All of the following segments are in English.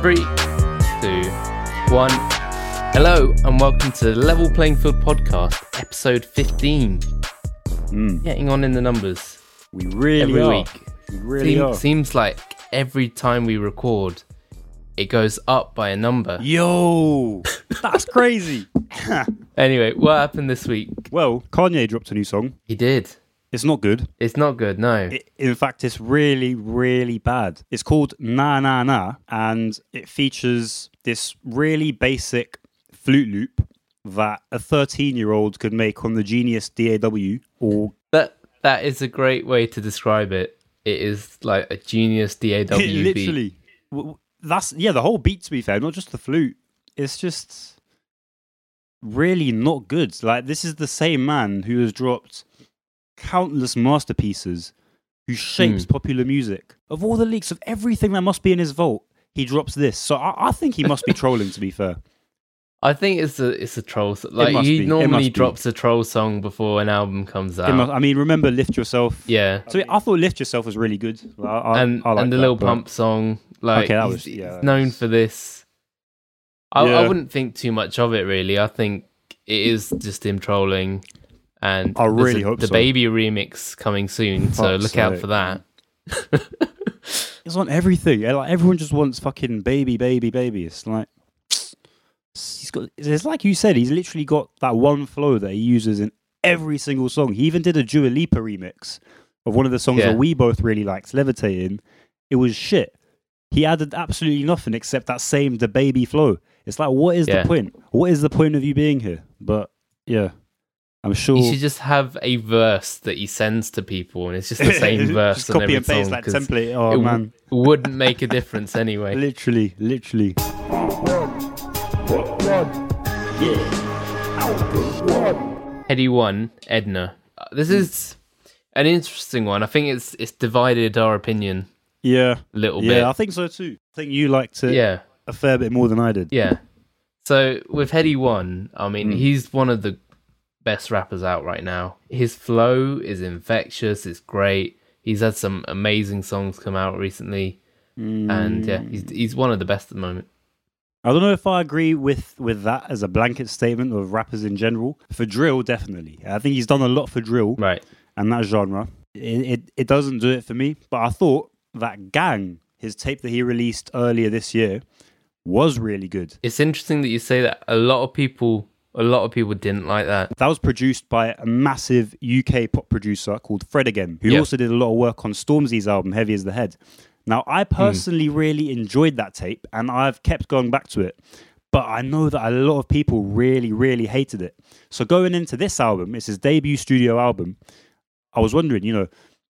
Three, two, one. Hello, and welcome to the Level Playing Field podcast, episode 15. Mm, Getting on in the numbers we really every are. week. We really Seem- are. seems like every time we record, it goes up by a number. Yo, that's crazy. Anyway, what happened this week? well, Kanye dropped a new song. He did. It's not good. It's not good, no. It, in fact, it's really, really bad. It's called Na Na Na, and it features this really basic flute loop that a 13 year old could make on the Genius DAW or That that is a great way to describe it. It is like a genius DAW literally. w- That's yeah, the whole beat. To be fair, not just the flute. It's just really not good. Like this is the same man who has dropped countless masterpieces, who shapes hmm. popular music. Of all the leaks of everything that must be in his vault, he drops this. So I, I think he must be trolling. To be fair, I think it's a it's a troll. Like he be. Normally must be. drops a troll song before an album comes out. Must- I mean, remember "Lift Yourself." yeah, So I thought "Lift Yourself" was really good. I, I, and I like and the that, Lil but- Pump song. Like Okay, that he's, was- yeah, he's known for this. I, I wouldn't think too much of it really. I think it is just him trolling, and I really a- hope the so. baby remix coming soon. so Fuck's look out sake. for that. It's on everything. Yeah, Like everyone just wants fucking baby, baby, baby. It's like he's got. It's like you said. He's literally got that one flow that he uses in every single song. He even did a Dua Lipa remix of one of the songs Yeah. that we both really liked, "Levitating." It was shit. He added absolutely nothing except that same the baby flow. It's like, what is Yeah. the point? What is the point of you being here? But yeah, I'm sure. You should just have a verse that he sends to people, and it's just the same verse just copy and paste that template. Oh it w- wouldn't make a difference anyway. literally, literally. Headie One, Edna. Uh, This is an interesting one. I think it's it's divided our opinion Yeah, a little bit. yeah, I think so too. I think you liked it Yeah, a fair bit more than I did. yeah. So with Headie One, I mean, Mm. he's one of the best rappers out right now. His flow is infectious. It's great. He's had some amazing songs come out recently, and yeah, he's mm. he's one of the best at the moment. I don't know if I agree with with that as a blanket statement of rappers in general. For drill, definitely. I think he's done a lot for drill Right. and that genre. It, it it doesn't do it for me. But I thought that Gang, his tape that he released earlier this year, was really good. It's interesting that you say that. A lot of people, a lot of people didn't like that. That was produced by a massive UK pop producer called Fred Again, who Yeah. also did a lot of work on Stormzy's album Heavy Is the Head. Now, I personally really enjoyed that tape and I've kept going back to it. But I know that a lot of people really, really hated it. So going into this album, it's his debut studio album. I was wondering, you know,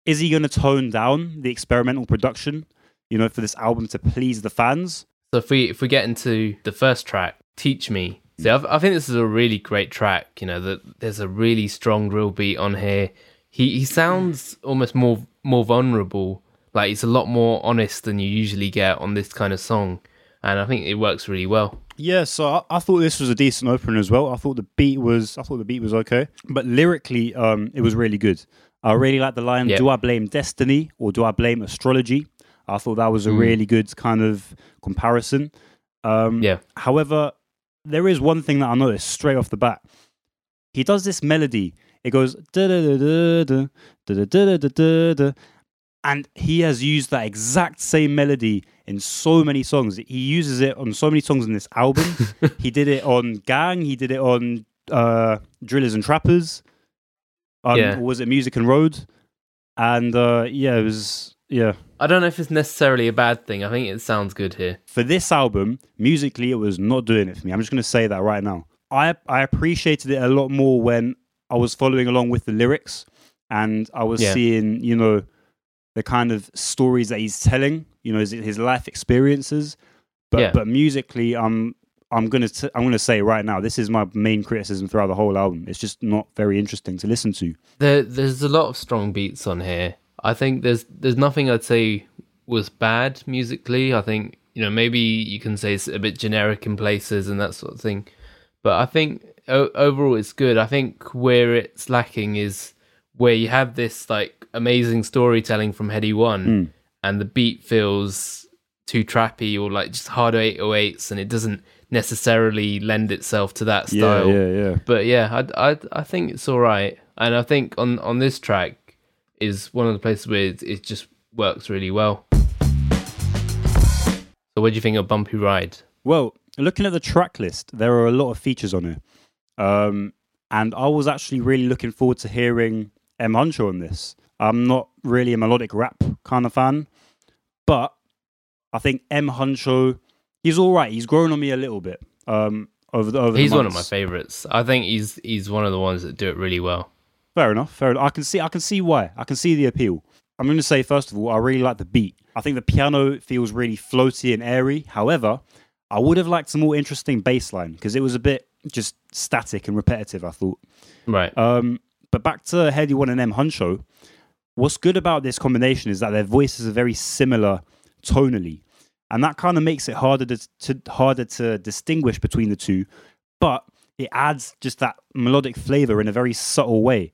is he going to tone down the experimental production, you know, for this album to please the fans? So if we if we get into the first track, "Teach Me," see, I've, I think this is a really great track. You know, that there's a really strong drill beat on here. He he sounds almost more more vulnerable. Like he's a lot more honest than you usually get on this kind of song, and I think it works really well. Yeah, so I, I thought this was a decent opener as well. I thought the beat was, I thought the beat was okay, but lyrically, um, it was really good. I really like the line, Yeah. "Do I blame destiny or do I blame astrology?" I thought that was a Mm. really good kind of comparison. Um, Yeah. However, there is one thing that I noticed straight off the bat. He does this melody. It goes da da da da da da da da da and he has used that exact same melody in so many songs. He uses it on so many songs in this album. he did it on Gang. He did it on uh, Drillers and Trappers. Um, Yeah. was it Music and Road? And uh, yeah, it was yeah. I don't know if it's necessarily a bad thing. I think it sounds good here. For this album, musically, it was not doing it for me. I'm just going to say that right now. I I appreciated it a lot more when I was following along with the lyrics and I was Yeah. seeing, you know, the kind of stories that he's telling, you know, his, his life experiences. But Yeah. but musically, I'm I'm gonna t- I'm gonna say right now, this is my main criticism throughout the whole album. It's just not very interesting to listen to. There, there's a lot of strong beats on here. I think there's there's nothing I'd say was bad musically. I think you know maybe you can say it's a bit generic in places and that sort of thing, but I think o- overall it's good. I think where it's lacking is where you have this like amazing storytelling from Headie One, Mm. and the beat feels too trappy or like just hard 808s, and it doesn't necessarily lend itself to that style. Yeah, yeah, yeah. But yeah, I, I I think it's all right, and I think on on this track is one of the places where it, it just works really well. So, what do you think of Bumpy Ride? Well, looking at the track list, there are a lot of features on it. Um, and I was actually really looking forward to hearing M. Huncho on this. I'm not really a melodic rap kind of fan, but I think M. Huncho, he's all right. He's grown on me a little bit um, over the over. He's the one of my favorites. I think he's he's one of the ones that do it really well. Fair enough. Fair enough. I can see. I can see why. I can see the appeal. I'm going to say first of all, I really like the beat. I think the piano feels really floaty and airy. However, I would have liked some more interesting bass line because it was a bit just static and repetitive. I thought. Right. Um, but back to Headie One and M Huncho. What's good about this combination is that their voices are very similar tonally, and that kind of makes it harder to, to harder to distinguish between the two. But it adds just that melodic flavor in a very subtle way,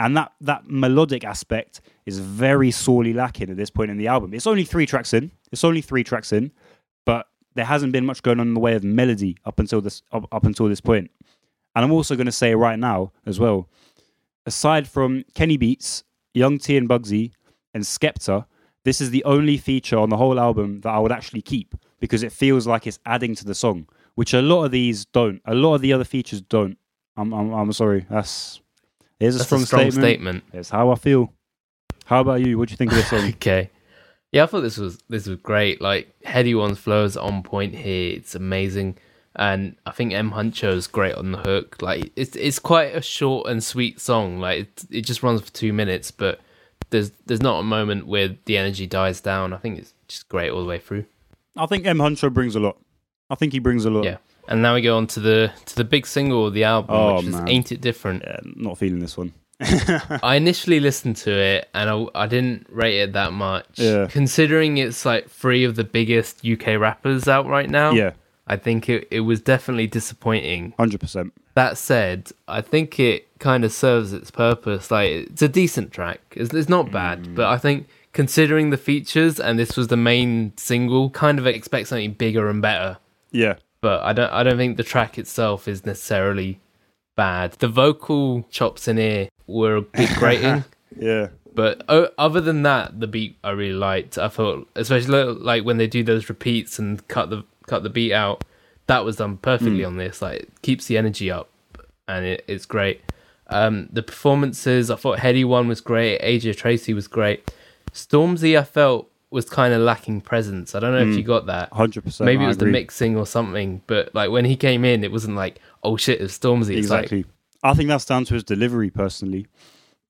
and that that melodic aspect is very sorely lacking at this point in the album. It's only three tracks in. It's only three tracks in, but there hasn't been much going on in the way of melody up until this up, up until this point. And I'm also going to say right now as well, aside from Kenny Beats, Young T and Bugsey, and Skepta, this is the only feature on the whole album that I would actually keep because it feels like it's adding to the song, which a lot of these don't. A lot of the other features don't. I'm I'm, I'm sorry. That's here's a strong, a strong statement. statement. It's how I feel. How about you? What do you think of this song? Okay. Yeah, I thought this was this was great. Like Headie One's flow is on point here. It's amazing. And I think M Huncho is great on the hook. Like it's it's quite a short and sweet song. Like it, it just runs for two minutes, but there's there's not a moment where the energy dies down. I think it's just great all the way through. I think M Huncho brings a lot. I think he brings a lot. Yeah. And now we go on to the to the big single of the album, Oh, which is. Ain't It Different. Yeah, not feeling this one. I initially listened to it and I, I didn't rate it that much. Yeah. Considering it's like three of the biggest UK rappers out right now, yeah, I think it, it was definitely disappointing. hundred percent. That said, I think it kind of serves its purpose. Like it's a decent track. It's, it's not bad, Mm. but I think considering the features and this was the main single, kind of expect something bigger and better. Yeah, But I don't I don't think the track itself is necessarily bad. The vocal chops in here were a bit grating. yeah, But other than that, the beat I really liked. I thought, especially like when they do those repeats and cut the cut the beat out, that was done perfectly on this. Like, it keeps the energy up, and it, it's great. Um, the performances, I thought Headie One was great. AJ Tracey was great. Stormzy, I felt was kind of lacking presence. I don't know if you got that. hundred percent. Maybe it was the mixing or something, but like when he came in, it wasn't like, oh shit, it's Stormzy. It's like, Exactly. I think that's down to his delivery, personally.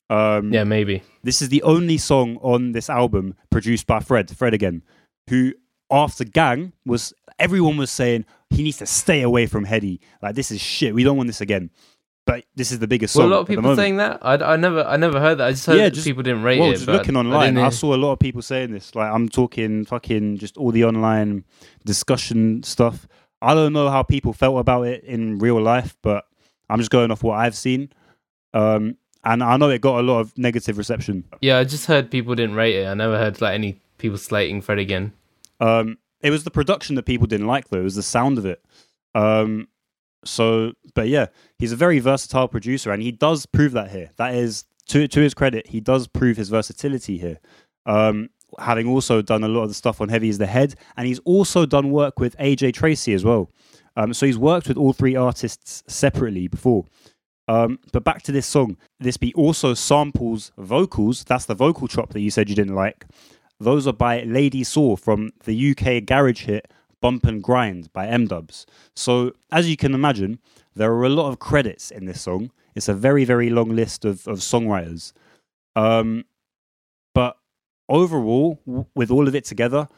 Um, yeah, maybe. This is the only song on this album produced by Fred, Fred again, who after Gang was everyone was saying he needs to stay away from Headie. Like this is shit. We don't want this again. But this is the biggest Well, song. a lot of people saying that. I, I never, I never heard that. I just heard Yeah, that just- people didn't rate well, it. just looking online, didn't I, saw a lot of people saying this. Like I'm talking fucking just all the online discussion stuff. I don't know how people felt about it in real life, but I'm just going off what I've seen. Um, and I know it got a lot of negative reception. Yeah, I just heard people didn't rate it. I never heard like any people slating Fred again. Um, it was the production that people didn't like, though. It was the sound of it. Um, so, but yeah, he's a very versatile producer, and he does prove that here. That is to to his credit, he does prove his versatility here. Um, having also done a lot of the stuff on Heavy is the Head, and he's also done work with AJ Tracey as well. Um, so he's worked with all three artists separately before. Um, but back to this song, this beat also samples vocals. That's the vocal chop that you said you didn't like. Those are by Lady Saw from the UK garage hit Bump and Grind by M Dubs. So, as you can imagine, there are a lot of credits in this song. It's a very, very long list of, of songwriters. Um, but overall, w- with all of it together,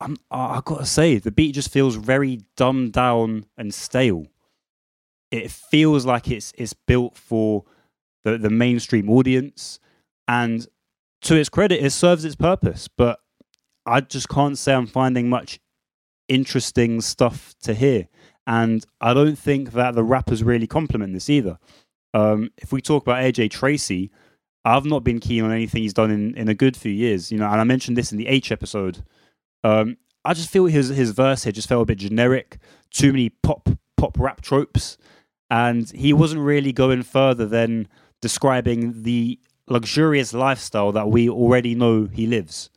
I'm, I gotta say, the beat just feels very dumbed down and stale. It feels like it's it's built for the, the mainstream audience, and to its credit, it serves its purpose. But I just can't say I'm finding much interesting stuff to hear, and I don't think that the rappers really complement this either. Um, if we talk about AJ Tracey, I've not been keen on anything he's done in, in a good few years, you know, and I mentioned this in the H episode. Um, I just feel his his verse here just felt a bit generic. Too many pop pop rap tropes, and he wasn't really going further than describing the luxurious lifestyle that we already know he lives.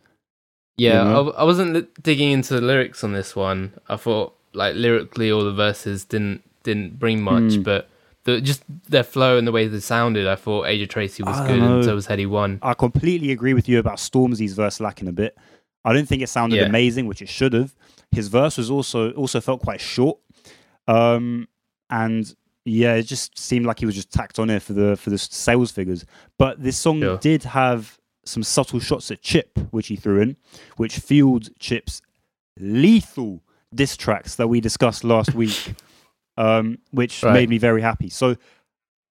Yeah, You know? I, I wasn't li- digging into the lyrics on this one. I thought like lyrically, all the verses didn't didn't bring much, Mm. but the just their flow and the way they sounded, I thought AJ Tracey was I good, don't and so was Headie One. I completely agree with you about Stormzy's verse lacking a bit. I didn't think it sounded Yeah. amazing, which it should have. His verse was also also felt quite short, um, and yeah, it just seemed like he was just tacked on here for the for the sales figures. But this song Sure. did have some subtle shots at Chip, which he threw in, which fueled Chip's lethal diss tracks that we discussed last week, um, which Right. made me very happy. So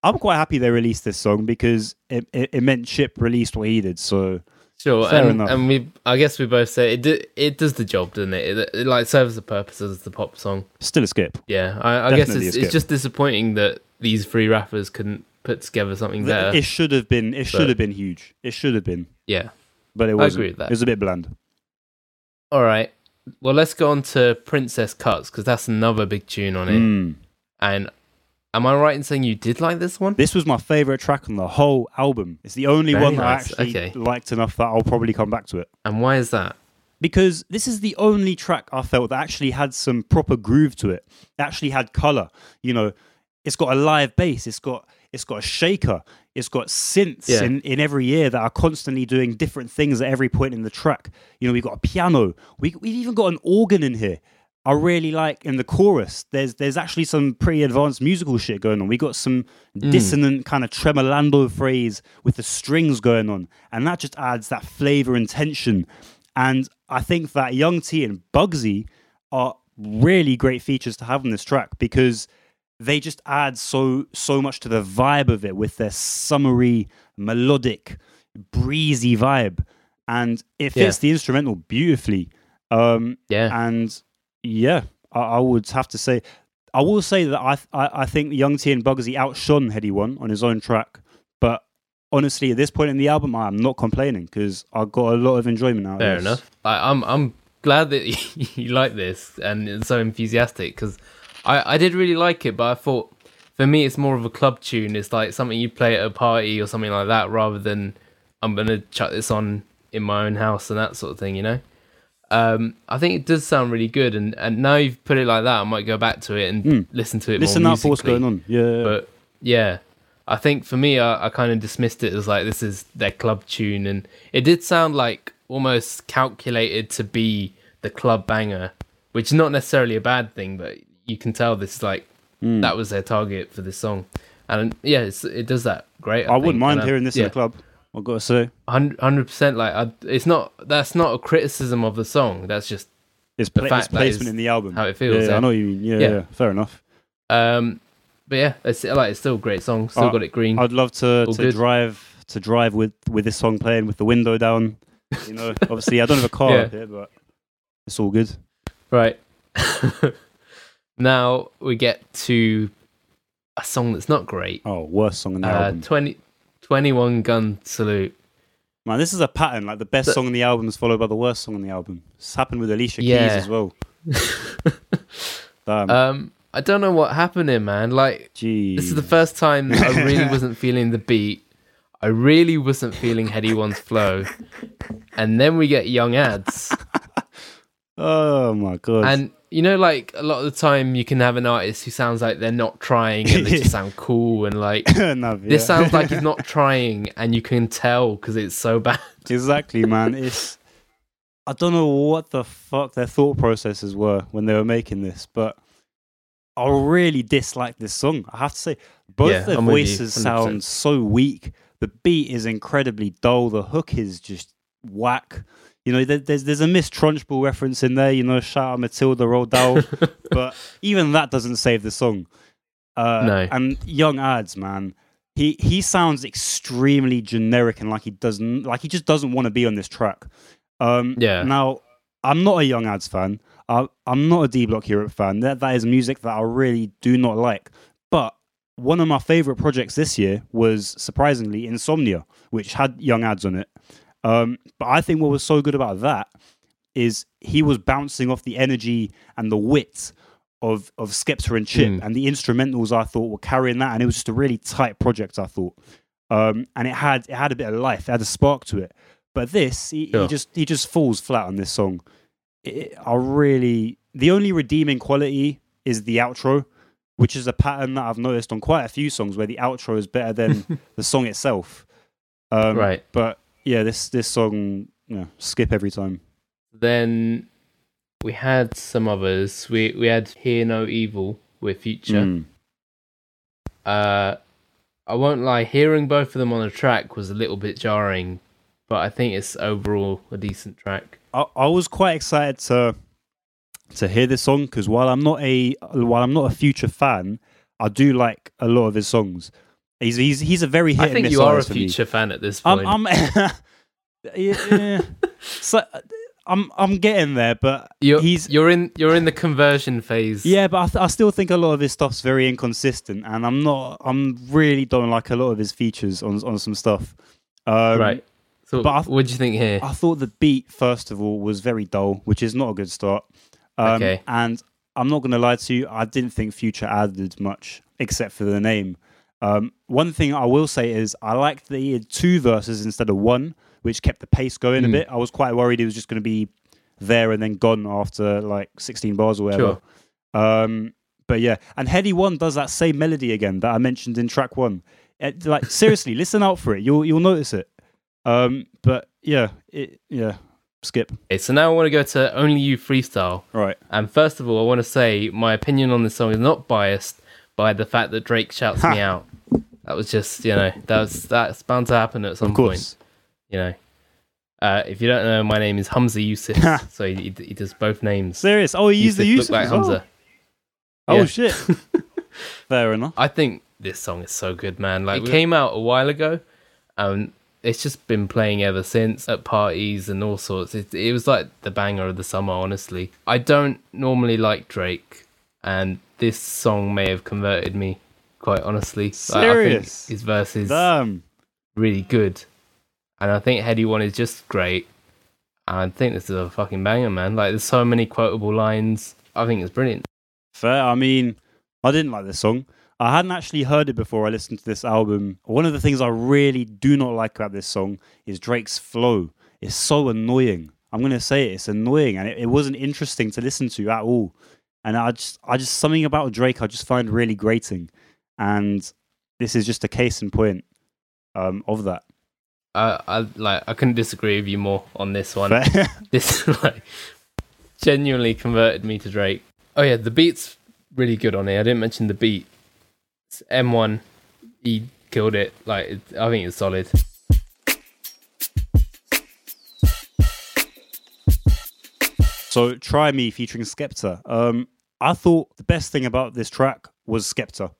I'm quite happy they released this song because it, it, it meant Chip released what he did. So Sure, Fair and, enough. and we I guess we both say it do, it does the job, doesn't it? It, it like serves the purpose as the pop song. still a skip. Yeah, I, I guess it's, it's just disappointing that these three rappers couldn't put together something better. It should have been. It should have been huge. It should have been, yeah. but it wasn't. agree with that. It was a bit bland. All right. Well, let's go on to Princess Cuts because that's another big tune on it. Mm. And am I right in saying you did like this one? This was my favorite track on the whole album. It's the only Very one that I actually Okay. liked enough that I'll probably come back to it. And why is that? because this is the only track I felt that actually had some proper groove to it. It actually had color. You know, it's got a live bass. It's got it's got a shaker. It's got synths Yeah. in, in every ear that are constantly doing different things at every point in the track. You know, we've got a piano. We we've even got an organ in here. I really like in the chorus. There's there's actually some pretty advanced musical shit going on. We got some mm. dissonant kind of tremolando phrase with the strings going on, and that just adds that flavor and tension. And I think that Young T and Bugsey are really great features to have on this track because they just add so so much to the vibe of it with their summery, melodic, breezy vibe, and it Yeah. fits the instrumental beautifully. Um, Yeah. and yeah, I, I would have to say, I will say that I I, I think Young T and Bugsey outshone Headie One on his own track, but honestly, at this point in the album, I'm not complaining because I got a lot of enjoyment out Fair of this. enough. I, I'm I'm glad that you like this and it's so enthusiastic because I I did really like it, but I thought for me it's more of a club tune. It's like something you play at a party or something like that, rather than I'm gonna chuck this on in my own house and that sort of thing. You know. Um, I think it does sound really good, and, and now you've put it like that, I might go back to it and Mm. listen to it more. Listen more out for what's going on. Yeah, But yeah, I think for me, I, I kind of dismissed it as like this is their club tune, and it did sound like almost calculated to be the club banger, which is not necessarily a bad thing, but you can tell this is like Mm. that was their target for this song, and yeah, it's, it does that great. I, I, wouldn't mind and I- hearing this yeah, in the club. I've got to say, hundred percent. Like I, it's not that's not a criticism of the song. That's just it's, The pla- fact its placement in the album. how it feels. yeah, yeah. I know what you mean. Yeah, Yeah. yeah, fair enough. Um, but yeah, it's like it's still a great song. Still got it green. I'd love to, All to good. drive to drive with with this song playing with the window down. You know, obviously I don't have a car Yeah. up here, but it's all good. Right. now we get to a song that's not great. Oh, worst song in the Uh, album. 20, 21 Gun Salute. Man, this is a pattern. Like the best The- song on the album is followed by the worst song on the album. It's happened with Alicia Yeah. Keys as well. Damn. Um, I don't know what happened here, man. Like, Gee. this is the first time I really wasn't feeling the beat. I really wasn't feeling Headie One's flow. And then we get young adz. Oh my god. And you know, like a lot of the time, you can have an artist who sounds like they're not trying and they just sound cool. And like, No, this yeah. sounds like he's not trying, and you can tell because it's so bad. exactly, man. It's I don't know what the fuck their thought processes were when they were making this, but I really dislike this song. I have to say, both Yeah, their I'm voices sound so weak. The beat is incredibly dull. The hook is just whack. You know, there, there's there's a Miss Trunchbull reference in there. You know, shout out Matilda Roald Dahl, but even that doesn't save the song. Uh, No. And Young Adz, man, he he sounds extremely generic and like he doesn't like he just doesn't want to be on this track. Um, Yeah. Now, I'm not a Young Adz fan. I, I'm not a D Block Europe fan. That that is music that I really do not like. But one of my favorite projects this year was surprisingly Insomnia, which had Young Adz on it. Um, but I think what was so good about that is he was bouncing off the energy and the wit of of Skepta and Chip, Mm. and the instrumentals I thought were carrying that, and it was just a really tight project. I thought, um, and it had it had a bit of life, it had a spark to it. But this, he, he just he just falls flat on this song. It, I really the only redeeming quality is the outro, which is a pattern that I've noticed on quite a few songs where the outro is better than the song itself. Um, right. But yeah, this this song, yeah, skip every time. Then we had some others. We we had Hear No Evil with Future. Mm. Uh, I won't lie, hearing both of them on a track was a little bit jarring, but I think it's overall a decent track. I, I was quite excited to to hear this song because while I'm not a while I'm not a future fan, I do like a lot of his songs. He's he's he's a very hit I and think you are a future fan at this point. I'm, I'm yeah, so I'm I'm getting there, but you're, he's you're in you're in the conversion phase. yeah, but I, th- I still think a lot of his stuff's very inconsistent, and I'm not I'm really don't like a lot of his features on on some stuff. Um, right. So, but I- what do you think here? I thought the beat, first of all, was very dull, which is not a good start. Um, Okay. And I'm not going to lie to you, I didn't think Future added much except for the name. Um, one thing I will say is I liked that he had two verses instead of one, which kept the pace going a Mm. bit. I was quite worried he was just going to be there and then gone after like 16 bars or whatever. Um, but yeah, and Heady One does that same melody again that I mentioned in track one. It, like seriously, listen out for it. You'll you'll notice it. Um, but yeah, it yeah. Skip. Okay, so now I want to go to Only You Freestyle. Right. And first of all, I want to say my opinion on this song is not biased by the fact that Drake shouts me out. That was just, you know, that's that's bound to happen at some point. You know, uh, if you don't know, my name is Hamza Yusuf, so he, he does both names. Serious. Oh, he used the Yusuf use look like Hamza. Oh Yeah. shit. Fair enough. I think this song is so good, man. Like, it came out a while ago, and it's just been playing ever since at parties and all sorts. It, it was like the banger of the summer, honestly. I don't normally like Drake, and this song may have converted me, quite honestly. Like, I think his verse is Damn. really good, and I think Headie One is just great. And I think this is a fucking banger, man. Like, there's so many quotable lines. I think it's brilliant. Fair. I mean, I didn't like this song. I hadn't actually heard it before I listened to this album. One of the things I really do not like about this song is Drake's flow. It's so annoying. I'm gonna say it. It's annoying, and it, it wasn't interesting to listen to at all. And I just, I just something about Drake I just find really grating, and this is just a case in point um, of that. I, I like. I couldn't disagree with you more on this one. This like genuinely converted me to Drake. Oh yeah, the beat's really good on here. I didn't mention the beat. It's M1, he killed it. Like it, I think it's solid. So try me featuring Skepta. Um, I thought the best thing about this track was Skepta.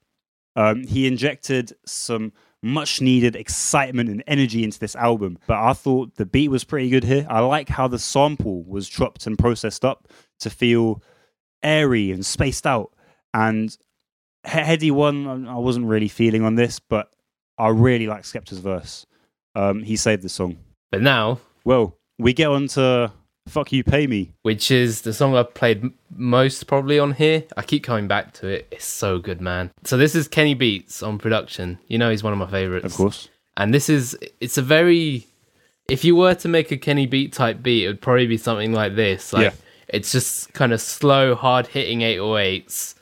Um, he injected some much needed excitement and energy into this album, but I thought the beat was pretty good here. I like how the sample was chopped and processed up to feel airy and spaced out. And He- Headie One, I wasn't really feeling on this, but I really like Skepta's verse. Um, he saved the song. But now, Well, we get on to "Fuck You, Pay Me." which is the song I've played most probably on here. I keep coming back to it. It's so good, man. So this is Kenny Beats on production. You know he's one of my favorites. Of course. And this is it's a very if you were to make a Kenny Beat type beat, it would probably be something like this. Like Yeah. it's just kind of slow, hard hitting 808s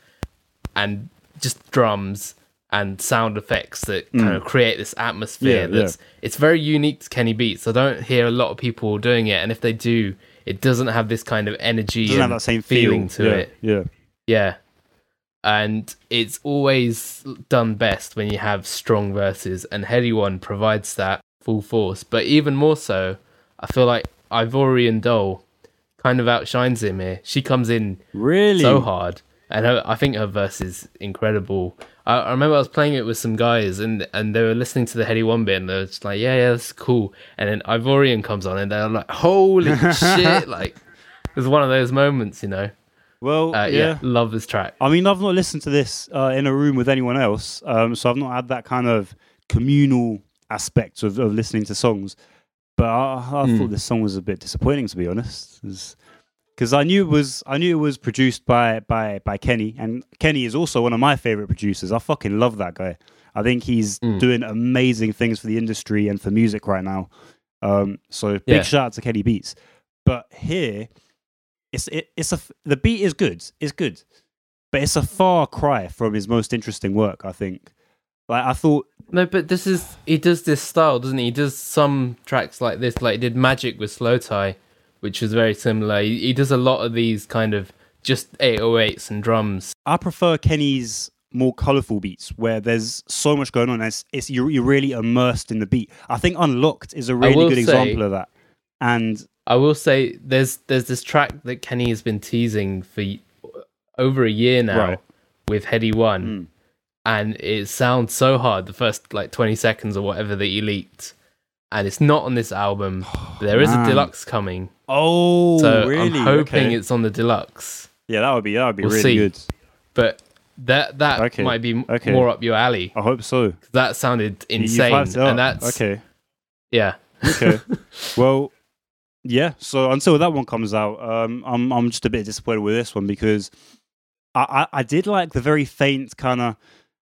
and just drums and sound effects that kind of create this atmosphere Mm. Yeah, that's it's very unique to Kenny Beats. I don't hear a lot of people doing it and if they do, it doesn't have this kind of energy Doesn't have that same feeling feel. to yeah, it. Yeah. Yeah. And it's always done best when you have strong verses, and Headie One provides that full force. But even more so, I feel like Ivorian Doll kind of outshines him here. She comes in Really? so hard, and her, I think her verse is incredible. I, I remember I was playing it with some guys, and and they were listening to the Headie One bit, and they were just like, "Yeah, yeah, that's cool." And then Ivorian comes on, and they're like, "Holy shit!" Like, it was one of those moments, you know. Well, Uh, yeah. yeah, love this track. I mean, I've not listened to this uh, in a room with anyone else, um, so I've not had that kind of communal aspect of, of listening to songs. but I, I Hmm. thought this song was a bit disappointing to be honest. Because I knew it was I knew it was produced by by by Kenny, and Kenny is also one of my favorite producers. I fucking love that guy. I think he's Mm. doing amazing things for the industry and for music right now. Um, so big Yeah. shout out to Kenny Beats. But here, it's it, it's a the beat is good. It's good, but it's a far cry from his most interesting work. I think. Like I thought, No, but this is he does this style, doesn't he? He does some tracks like this, like he did Magic with slowthai, which is very similar. He, he does a lot of these kind of just 808s and drums. I prefer Kenny's more colorful beats where there's so much going on. It's, it's you're, you're really immersed in the beat. I think Unlocked is a really good say- example of that. And I will say there's there's this track that Kenny has been teasing for over a year now Right. with Headie One, Mm. and it sounds so hard the first like 20 seconds or whatever that he leaked, and it's not on this album. there is a man. deluxe coming, oh, so really? I'm hoping Okay. it's on the deluxe. yeah, that would be that would be We'll really see. good. But that that Okay, might be okay. more up your alley. I hope so. That sounded insane, hyped it up. and that's okay. yeah. Okay. well, yeah. So until that one comes out, um, I'm I'm just a bit disappointed with this one because I I, I did like the very faint kind of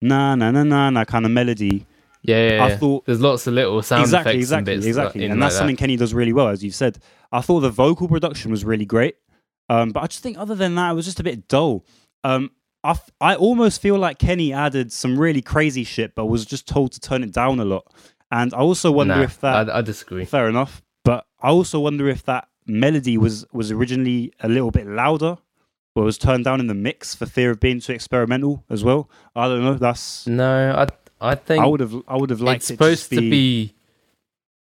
na na na na na kind of melody. Yeah, yeah, I yeah. thought- there's lots of little sound exactly, effects exactly, and bits exactly, and like that's that. something Kenny does really well, as you said. I thought the vocal production was really great, um, but I just think other than that, it was just a bit dull. Um, I, f- I almost feel like Kenny added some really crazy shit, but was just told to turn it down a lot. And I also wonder Nah, if that I, I disagree. fair enough, but I also wonder if that melody was was originally a little bit louder, but was turned down in the mix for fear of being too experimental as well. I don't know. That's No, I I think I would have I would have liked it's it supposed to to be.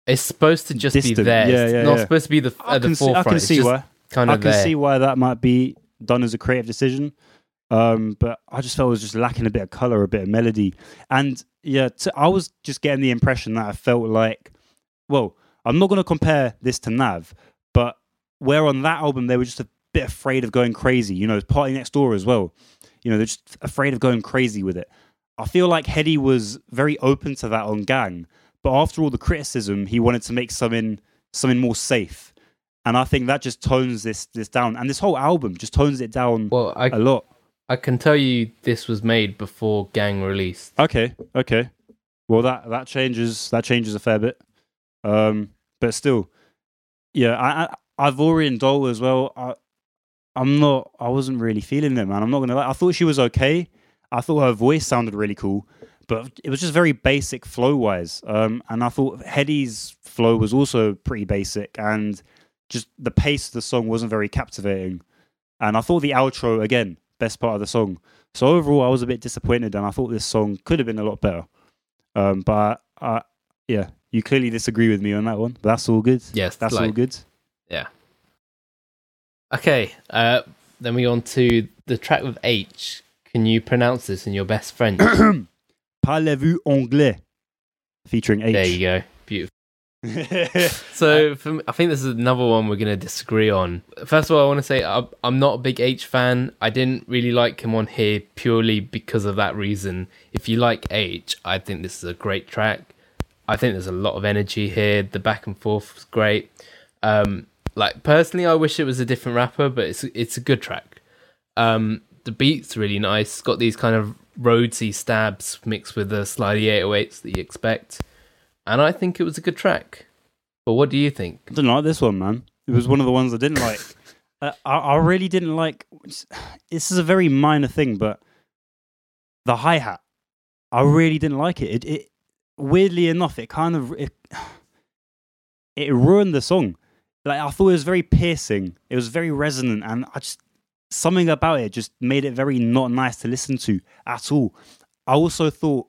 It's supposed to just be there. Yeah, it's yeah, not supposed to be the at the see, forefront. I can see why. kind of I can there. see why that might be done as a creative decision. Um, but I just felt it was just lacking a bit of color, a bit of melody, and yeah, t- I was just getting the impression that I felt like, well, I'm not going to compare this to Nav, but where on that album they were just a bit afraid of going crazy. You know, PartyNextDoor as well. You know, they're just afraid of going crazy with it. I feel like Headie was very open to that on Gang, but after all the criticism, he wanted to make something something more safe. And I think that just tones this this down. And this whole album just tones it down Well, I a lot. I can tell you this was made before Gang released. Okay, okay. Well that that changes that changes a fair bit. Um but still, yeah, I, I Ivorian and Doll as well. I I'm not I wasn't really feeling it, man. I'm not gonna lie. I thought she was okay. I thought her voice sounded really cool, but it was just very basic flow wise. Um and I thought Headie's flow was also pretty basic and just the pace of the song wasn't very captivating. And I thought the outro again, best part of the song. So overall, I was a bit disappointed, and I thought this song could have been a lot better. Um, but uh, yeah, you clearly disagree with me on that one. But that's all good. Yes, That's like, all good. Yeah. Okay, uh, then we on to the track with H. Can you pronounce this in your best French? Parlez-vous anglais? Featuring H. there you go. Beautiful. So for me, I think this is another one we're going to disagree on. First of all, I want to say I'm, I'm not a big H fan. I didn't really like him on here purely because of that reason. If you like H, I think this is a great track. I think there's a lot of energy here. The back and forth was great. Um, like personally, I wish it was a different rapper, but it's it's a good track. Um, the beat's really nice. It's got these kind of roadsy stabs mixed with the slidey 808s that you expect, and I think it was a good track. But what do you think? I didn't like this one, man. It was one of the ones I didn't like. uh, I, I really didn't like. This is a very minor thing, but the hi hat, I really didn't like it. It, it weirdly enough, it kind of it, it ruined the song. Like I thought it was very piercing. It was very resonant, and I just something about it just made it very not nice to listen to at all. I also thought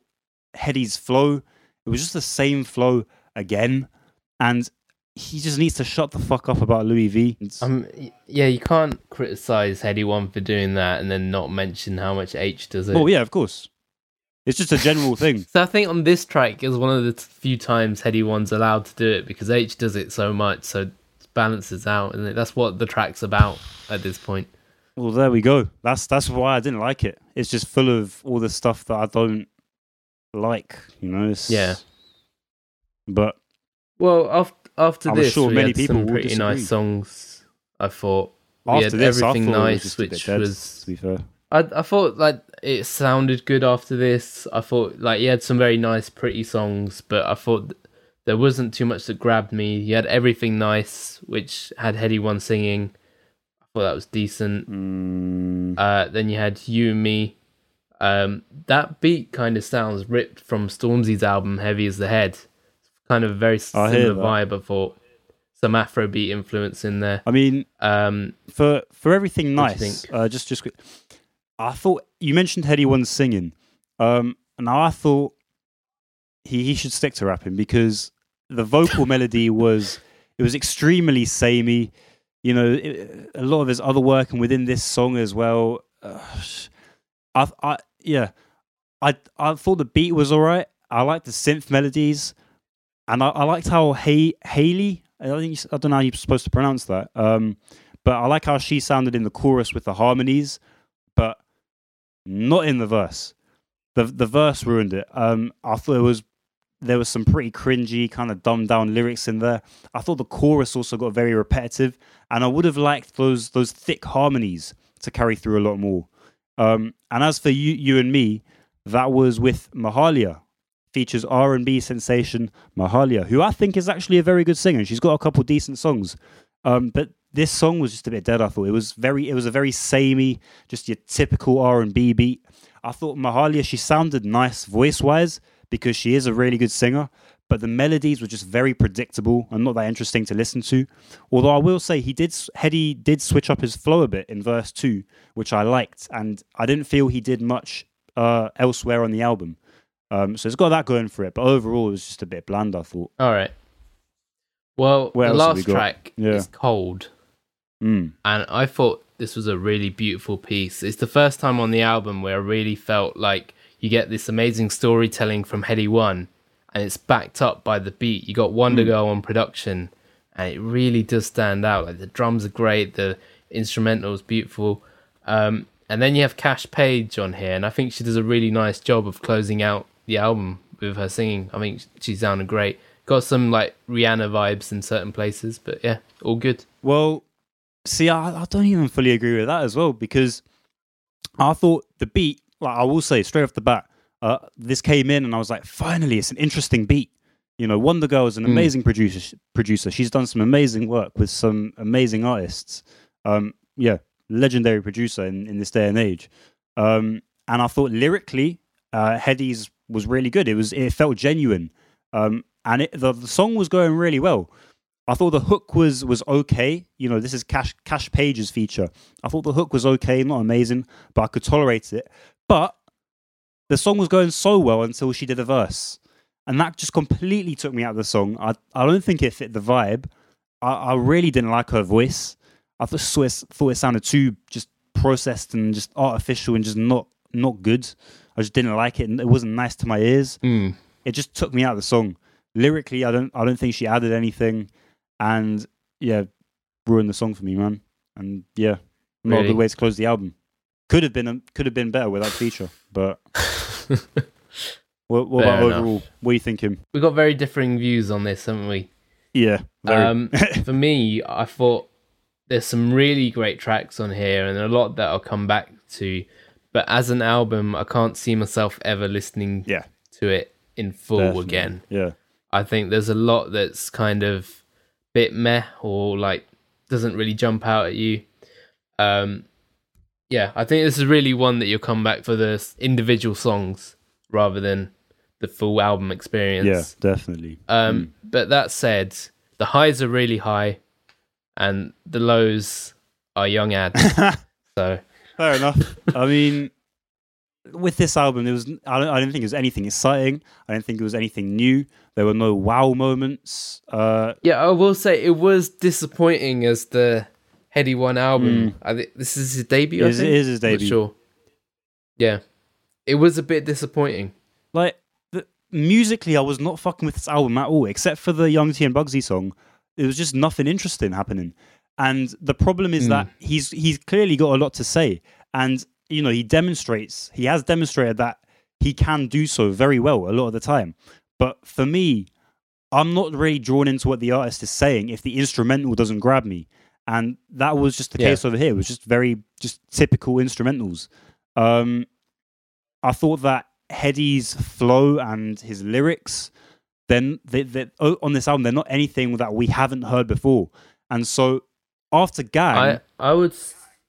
Headie's flow, it was just the same flow again, and he just needs to shut the fuck up about Louis V. Um, yeah, you can't criticize Headie One for doing that and then not mention how much H does it. Oh, yeah, of course. It's just a general thing. So I think on this track is one of the few times Headie One's allowed to do it because H does it so much, so it balances out, and that's what the track's about at this point. Well, there we go. That's that's why I didn't like it. It's just full of all the stuff that I don't like. You know. It's, Yeah. But Well, I've after I'm this, sure we many had people some pretty disagree. nice songs. I thought we had this, everything thought it was nice, just a bit which dead, was to be fair. I, I thought like it sounded good after this. I thought like you had some very nice, pretty songs, but I thought th- there wasn't too much that grabbed me. You had everything nice, which had Headie One singing. Thought that was decent. Mm, Uh, then you had You and Me. Um, that beat kind of sounds ripped from Stormzy's album Heavy Is the Head. Kind of a very similar vibe. I thought some Afrobeat influence in there. I mean, Um, for for everything What do you nice, think? uh, just just quick. I thought you mentioned Headie One singing. Um, now I thought he he should stick to rapping because the vocal melody was it was extremely samey. You know, it, a lot of his other work and within this song as well. Uh, I I yeah, I I thought the beat was alright. I liked the synth melodies, and I, I liked how Hay Haley. I think I don't know how you're supposed to pronounce that. Um, but I like how she sounded in the chorus with the harmonies, but not in the verse. The the verse ruined it. Um, I thought it was there was some pretty cringy, kind of dumbed down lyrics in there. I thought the chorus also got very repetitive, and I would have liked those those thick harmonies to carry through a lot more. Um, and as for you, you and me, that was with Mahalia, features R and B sensation Mahalia, who I think is actually a very good singer. She's got a couple decent songs, um, but this song was just a bit dead. I thought it was very, it was a very samey, just your typical R and B beat. I thought Mahalia, she sounded nice voice wise because she is a really good singer, but the melodies were just very predictable and not that interesting to listen to. Although I will say he did, Headie did switch up his flow a bit in verse two, which I liked, and I didn't feel he did much uh, elsewhere on the album. Um, so it's got that going for it, but overall it was just a bit bland. I thought. all right. Well, What the we last got? track Yeah. is Cold. Mm. and I thought this was a really beautiful piece. It's the first time on the album where I really felt like you get this amazing storytelling from Headie One, and it's backed up by the beat. You got Wonder Hmm. Girl on production, and it really does stand out. Like the drums are great, the instrumental is beautiful, um, and then you have Kash Paige on here, and I think she does a really nice job of closing out the album with her singing. I think she sounded great. Got some like Rihanna vibes in certain places, but yeah, all good. Well, see, I, I don't even fully agree with that as well because I thought the beat, like I will say straight off the bat, uh, this came in and I was like, finally, it's an interesting beat. You know, WondaGurl is an Mm. amazing producer. Producer, she's done some amazing work with some amazing artists. Um, yeah, legendary producer in, in this day and age. Um, and I thought lyrically, uh, Headie's was really good. It was it felt genuine, um, and it, the, the song was going really well. I thought the hook was was okay. You know, this is Kash Kash Paige's feature. I thought the hook was okay, not amazing, but I could tolerate it. But the song was going so well until she did a verse, and that just completely took me out of the song. I I don't think it fit the vibe. I, I really didn't like her voice. I thought it, thought it sounded too just processed and just artificial and just not not good. I just didn't like it, and it wasn't nice to my ears Mm. it just took me out of the song. Lyrically, I don't I don't think she added anything, and yeah, ruined the song for me, man. And yeah, not a good way to close the album. Could have been could have been better without feature, but what, what about enough. overall? What are you thinking? We've got very differing views on this, haven't we? Yeah, very. Um, for me, I thought there's some really great tracks on here and a lot that I'll come back to. But as an album, I can't see myself ever listening Yeah. to it in full definitely. again. Yeah, I think there's a lot that's kind of bit meh or like doesn't really jump out at you. Um, yeah, I think this is really one that you'll come back for the individual songs rather than the full album experience. yeah, definitely. Um, But that said, the highs are really high, and the lows are young adz. so Fair enough. I mean, with this album, there was I don't, I didn't think it was anything exciting. I didn't think it was anything new. There were no wow moments. Uh, yeah, I will say it was disappointing as the Headie One album. I think this is his debut. It is, it is his debut. sure. Yeah, it was a bit disappointing. like the, musically i was not fucking with this album at all except for the young t and bugsey song it was just nothing interesting happening and the problem is Mm. that he's he's clearly got a lot to say and you know he demonstrates he has demonstrated that he can do so very well a lot of the time but for me I'm not really drawn into what the artist is saying if the instrumental doesn't grab me. And that was just the Yeah. case over here. It was just very just typical instrumentals. Um I thought that Headie's flow and his lyrics, then they, they, on this album, they're not anything that we haven't heard before. And so after Gang, I I would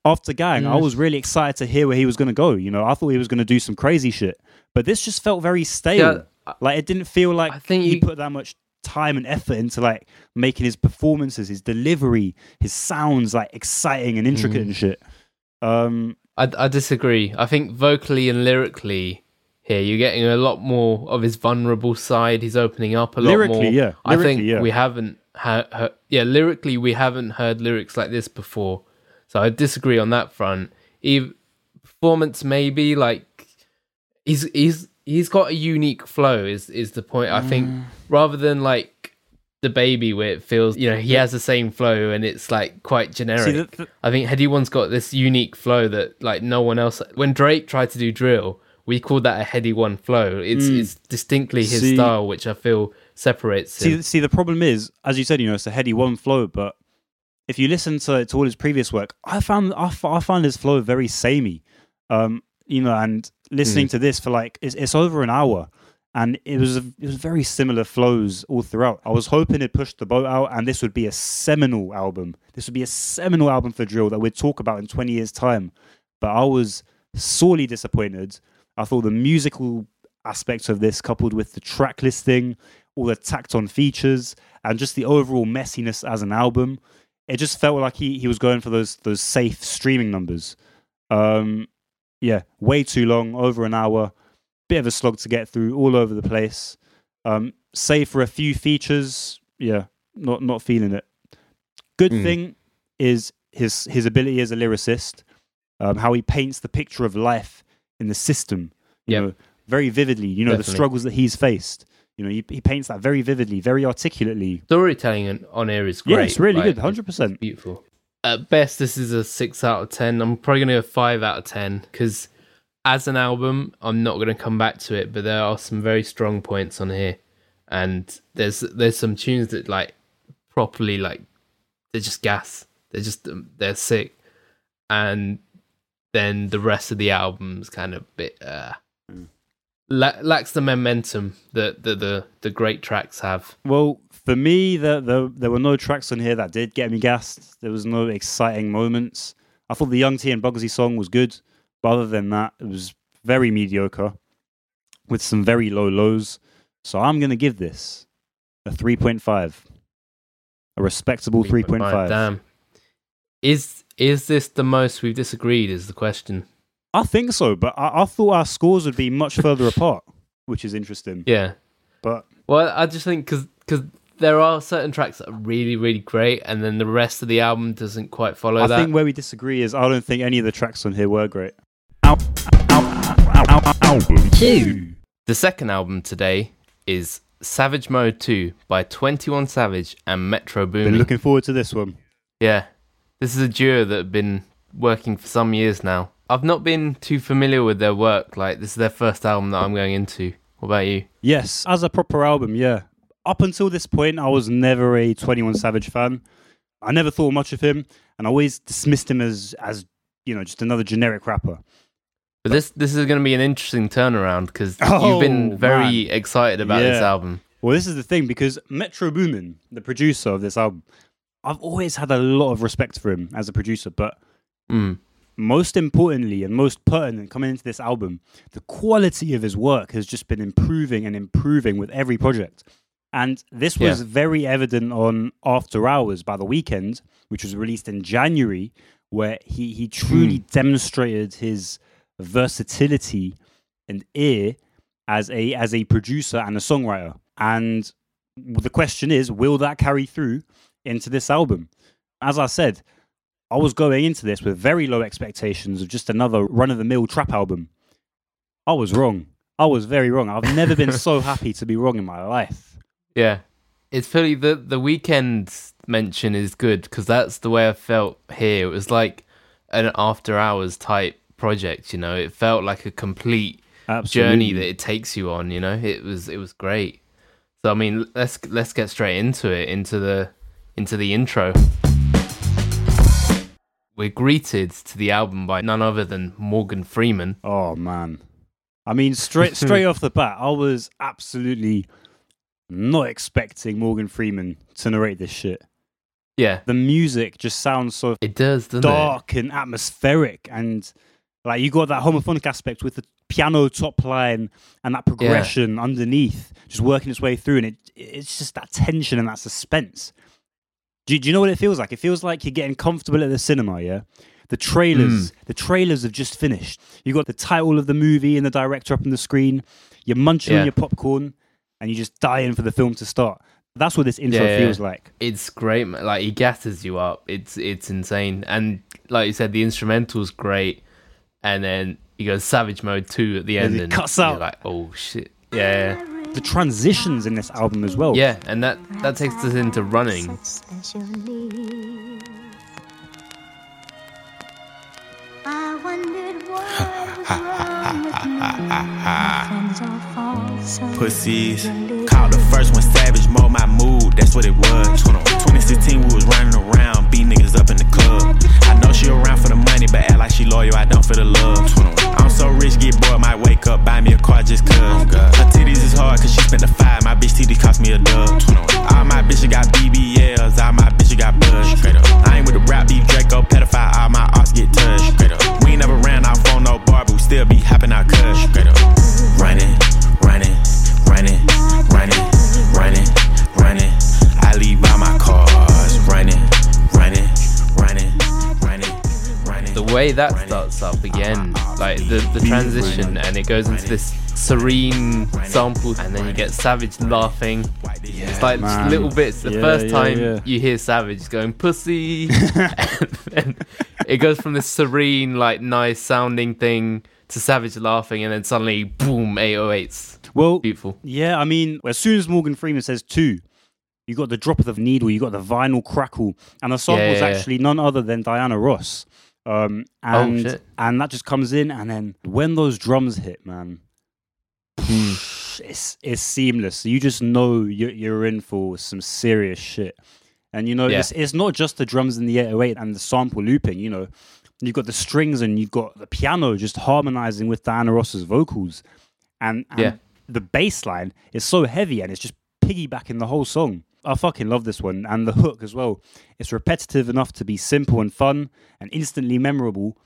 after Gang, I Mm. was really excited to hear where he was going to go. You know, I thought he was going to do some crazy shit, but this just felt very stale. yeah, I- Like it didn't feel like I think he you- put that much time and effort into like making his performances, his delivery, his sounds like exciting and intricate Mm. and shit. Um, I, I disagree. I think vocally and lyrically here you're getting a lot more of his vulnerable side. He's opening up a lot Lyrically, more. yeah. I think yeah. we haven't ha- heard, yeah, lyrically we haven't heard lyrics like this before. So I disagree on that front. Eve, performance maybe like he's he's he's got a unique flow is is the point. I think Mm. rather than like the baby where it feels you know he has the same flow and it's like quite generic. see, the, I think Headie One's got this unique flow that like no one else. When Drake tried to do drill, we called that a Heady One flow. It's Mm. it's distinctly his See- style, which I feel separates him. see, see, the problem is, as you said, you know, it's a Headie One flow, but if you listen to, to all his previous work, I found I, f- I found his flow very samey. Um, you know, and listening Mm. to this for like it's, it's over an hour, and it was a, it was very similar flows all throughout. I was hoping it pushed the boat out, and this would be a seminal album. This would be a seminal album for drill that we'd talk about in twenty years' time. But I was sorely disappointed. I thought the musical aspects of this, coupled with the track listing, all the tacked on features, and just the overall messiness as an album, it just felt like he, he was going for those those safe streaming numbers. Um, yeah, way too long, over an hour, bit of a slog to get through, all over the place. Um, save for a few features, yeah, not not feeling it. Good Mm. thing is his his ability as a lyricist, um, how he paints the picture of life in the system. You Yep. know, very vividly. You know the struggles that he's faced. You know, he, he paints that very vividly, very articulately. Storytelling on- on air is great. Yeah, it's really Like, good, hundred percent. Beautiful. At best, this is a six out of ten. I'm probably gonna go five out of ten because as an album, I'm not gonna come back to it, but there are some very strong points on here, and there's there's some tunes that like properly like they're just gas. They're just um, they're sick, and then the rest of the album's kind of bit uh, Mm. la- lacks the momentum that the, the the great tracks have. Well, for me, the, the, there were no tracks on here that did get me gassed. There was no exciting moments. I thought the Young T and Bugsey song was good, but other than that, it was very mediocre with some very low lows. So I'm going to give this a 3.5. A respectable 3.5. Damn. Is is this the most we've disagreed? Is the question. I think so, but I, I thought our scores would be much further apart, which is interesting. Yeah. But Well, I just think because because there are certain tracks that are really really great, and then the rest of the album doesn't quite follow I that. think where we disagree is I don't think any of the tracks on here were great. Album 2. the second album today is Savage Mode Two by Twenty One Savage and Metro Boomin. Been Boomin. looking forward to this one. Yeah, this is a duo that have been working for some years now. I've not been too familiar with their work. Like this is their first album that I'm going into. What about you? Yes, as a proper album, yeah. Up until this point, I was never a 21 Savage fan. I never thought much of him, and I always dismissed him as, as you know, just another generic rapper. But this this is going to be an interesting turnaround because Oh, you've been very man. excited about this album. Well, this is the thing because Metro Boomin, the producer of this album, I've always had a lot of respect for him as a producer, but Mm. most importantly and most pertinent coming into this album, the quality of his work has just been improving and improving with every project. And this was Yeah. very evident on After Hours by the Weeknd, which was released in January, where he, he hmm. truly demonstrated his versatility and ear as a as a producer and a songwriter. And the question is, will that carry through into this album? As I said, I was going into this with very low expectations of just another run of the mill trap album. I was wrong. I was very wrong. I've never been so happy to be wrong in my life. Yeah, it's fully the the Weeknd mention is good because that's the way I felt here. It was like an after hours type project. You know, it felt like a complete Absolutely. journey that it takes you on. You know, it was it was great. So I mean, let's let's get straight into it, into the into the intro. We're greeted to the album by none other than Morgan Freeman. Oh man. I mean, straight straight off the bat, I was absolutely not expecting Morgan Freeman to narrate this shit. Yeah, The music just sounds so it does, dark and atmospheric, and like you got that homophonic aspect with the piano top line and that progression underneath, just working its way through, and it it's just that tension and that suspense. Do you, do you know what it feels like? It feels like you're getting comfortable at the cinema, yeah. The trailers, mm. the trailers have just finished. You got the title of the movie and the director up on the screen. You're munching Yeah. on your popcorn, and you just die in for the film to start. That's what this intro Yeah, yeah. feels like. It's great. man. Like he gathers you up. It's it's insane. And like you said, the instrumental's great. And then he goes Savage Mode two at the end, he and cuts you're out. like, oh shit, yeah, The transitions in this album as well. yeah. And that that takes us into running. Pussies. Called the first one savage, mold my mood, that's what it was. 2016, we was running around, beat niggas up in the club. I know she around for the money, but act like she loyal, I don't feel the love. I'm so rich, get bored, might wake up, buy me a car just cuz. Her titties is hard, cause she spent the five, my bitch titties cost me a dub. All my bitches got BBLs, all my bitches got bush. I ain't with the rap beef, Draco, pedophile, all my arts get touched. We ain't never ran off on no bar, but we still be hopping out cush. Running, running, running, running, running, running. I leave by my cars. Running, running, running, running, running. the way that starts up again, like the, the transition, and it goes into this serene sample, and then you get Savage laughing. It's like just Man. little bits. The Yeah, first yeah, time yeah. you hear Savage going pussy, and then it goes from this serene, like nice sounding thing to Savage laughing, and then suddenly boom, 808s. Well, Beautiful. Yeah, I mean, as soon as Morgan Freeman says two, you got the drop of the needle, you got the vinyl crackle, and the song Yeah, was yeah, yeah. actually none other than Diana Ross. Um, and Oh, and that just comes in, and then when those drums hit, man, Hmm. it's it's seamless. You just know you're, you're in for some serious shit. And you know, Yeah. it's, it's not just the drums in the 808 and the sample looping. You know, you've got the strings and you've got the piano just harmonizing with Diana Ross's vocals, and, and Yeah. The bass line is so heavy and it's just piggybacking the whole song. I fucking love this one and the hook as well. It's repetitive enough to be simple and fun and instantly memorable,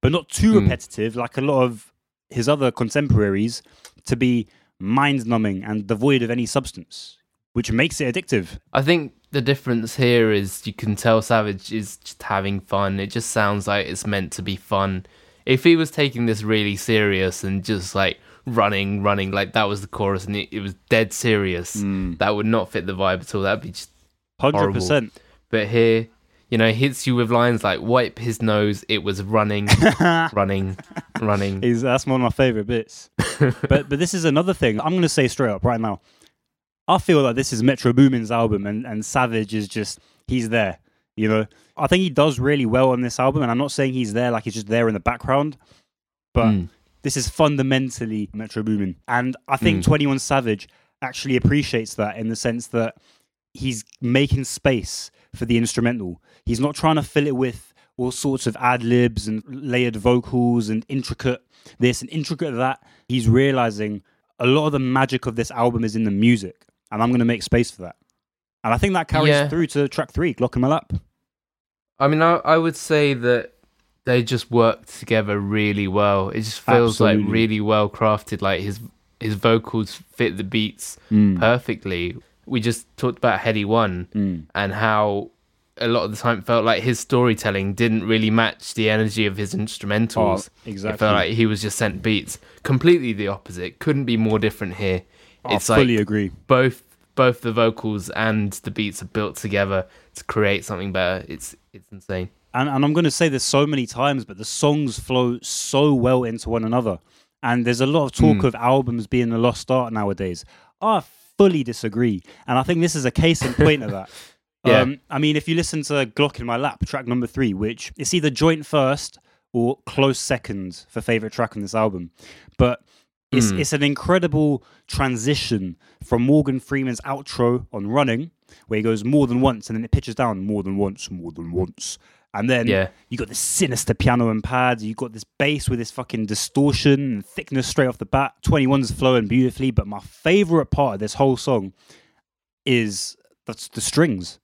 but not too Mm. repetitive like a lot of his other contemporaries to be mind numbing and devoid of any substance, which makes it addictive. I think the difference here is you can tell Savage is just having fun. It just sounds like it's meant to be fun. If he was taking this really serious and just like running, running, like that was the chorus and it, it was dead serious, that would not fit the vibe at all. That'd be just. 100%. But here, you know, hits you with lines like "wipe his nose." It was running, running, running. Is that's one of my favorite bits. but but this is another thing. I'm going to say straight up right now. I feel like this is Metro Boomin's album, and and Savage is just he's there. You know, I think he does really well on this album, and I'm not saying he's there like he's just there in the background, but Mm. This is fundamentally Metro Boomin, and I think Mm. 21 Savage actually appreciates that in the sense that he's making space for the instrumental. He's not trying to fill it with all sorts of ad libs and layered vocals and intricate this and intricate that. He's realizing a lot of the magic of this album is in the music, and I'm going to make space for that. And I think that carries Yeah. through to track three, Glock in My Lap. I mean, I, I would say that they just work together really well. It just feels Absolutely. like really well crafted. Like his his vocals fit the beats Mm. perfectly. We just talked about Headie One Mm. and how a lot of the time it felt like his storytelling didn't really match the energy of his instrumentals. Oh, exactly. It felt like he was just sent beats. Completely the opposite. Couldn't be more different here. I It's fully like agree. both both the vocals and the beats are built together to create something better. It's it's insane. And, and I'm going to say this so many times, but the songs flow so well into one another. And there's a lot of talk Mm. of albums being a lost art nowadays. I fully disagree. And I think this is a case in point of that. Yeah. Um, I mean, if you listen to Glock in My Lap, track number three, which it's either joint first or close second for favorite track on this album. But It's Mm. it's an incredible transition from Morgan Freeman's outro on Running, where he goes more than once, and then it pitches down more than once, more than once, and then Yeah. you got this sinister piano and pads. You got this bass with this fucking distortion and thickness straight off the bat. 21's flowing beautifully, but my favorite part of this whole song is that's the strings.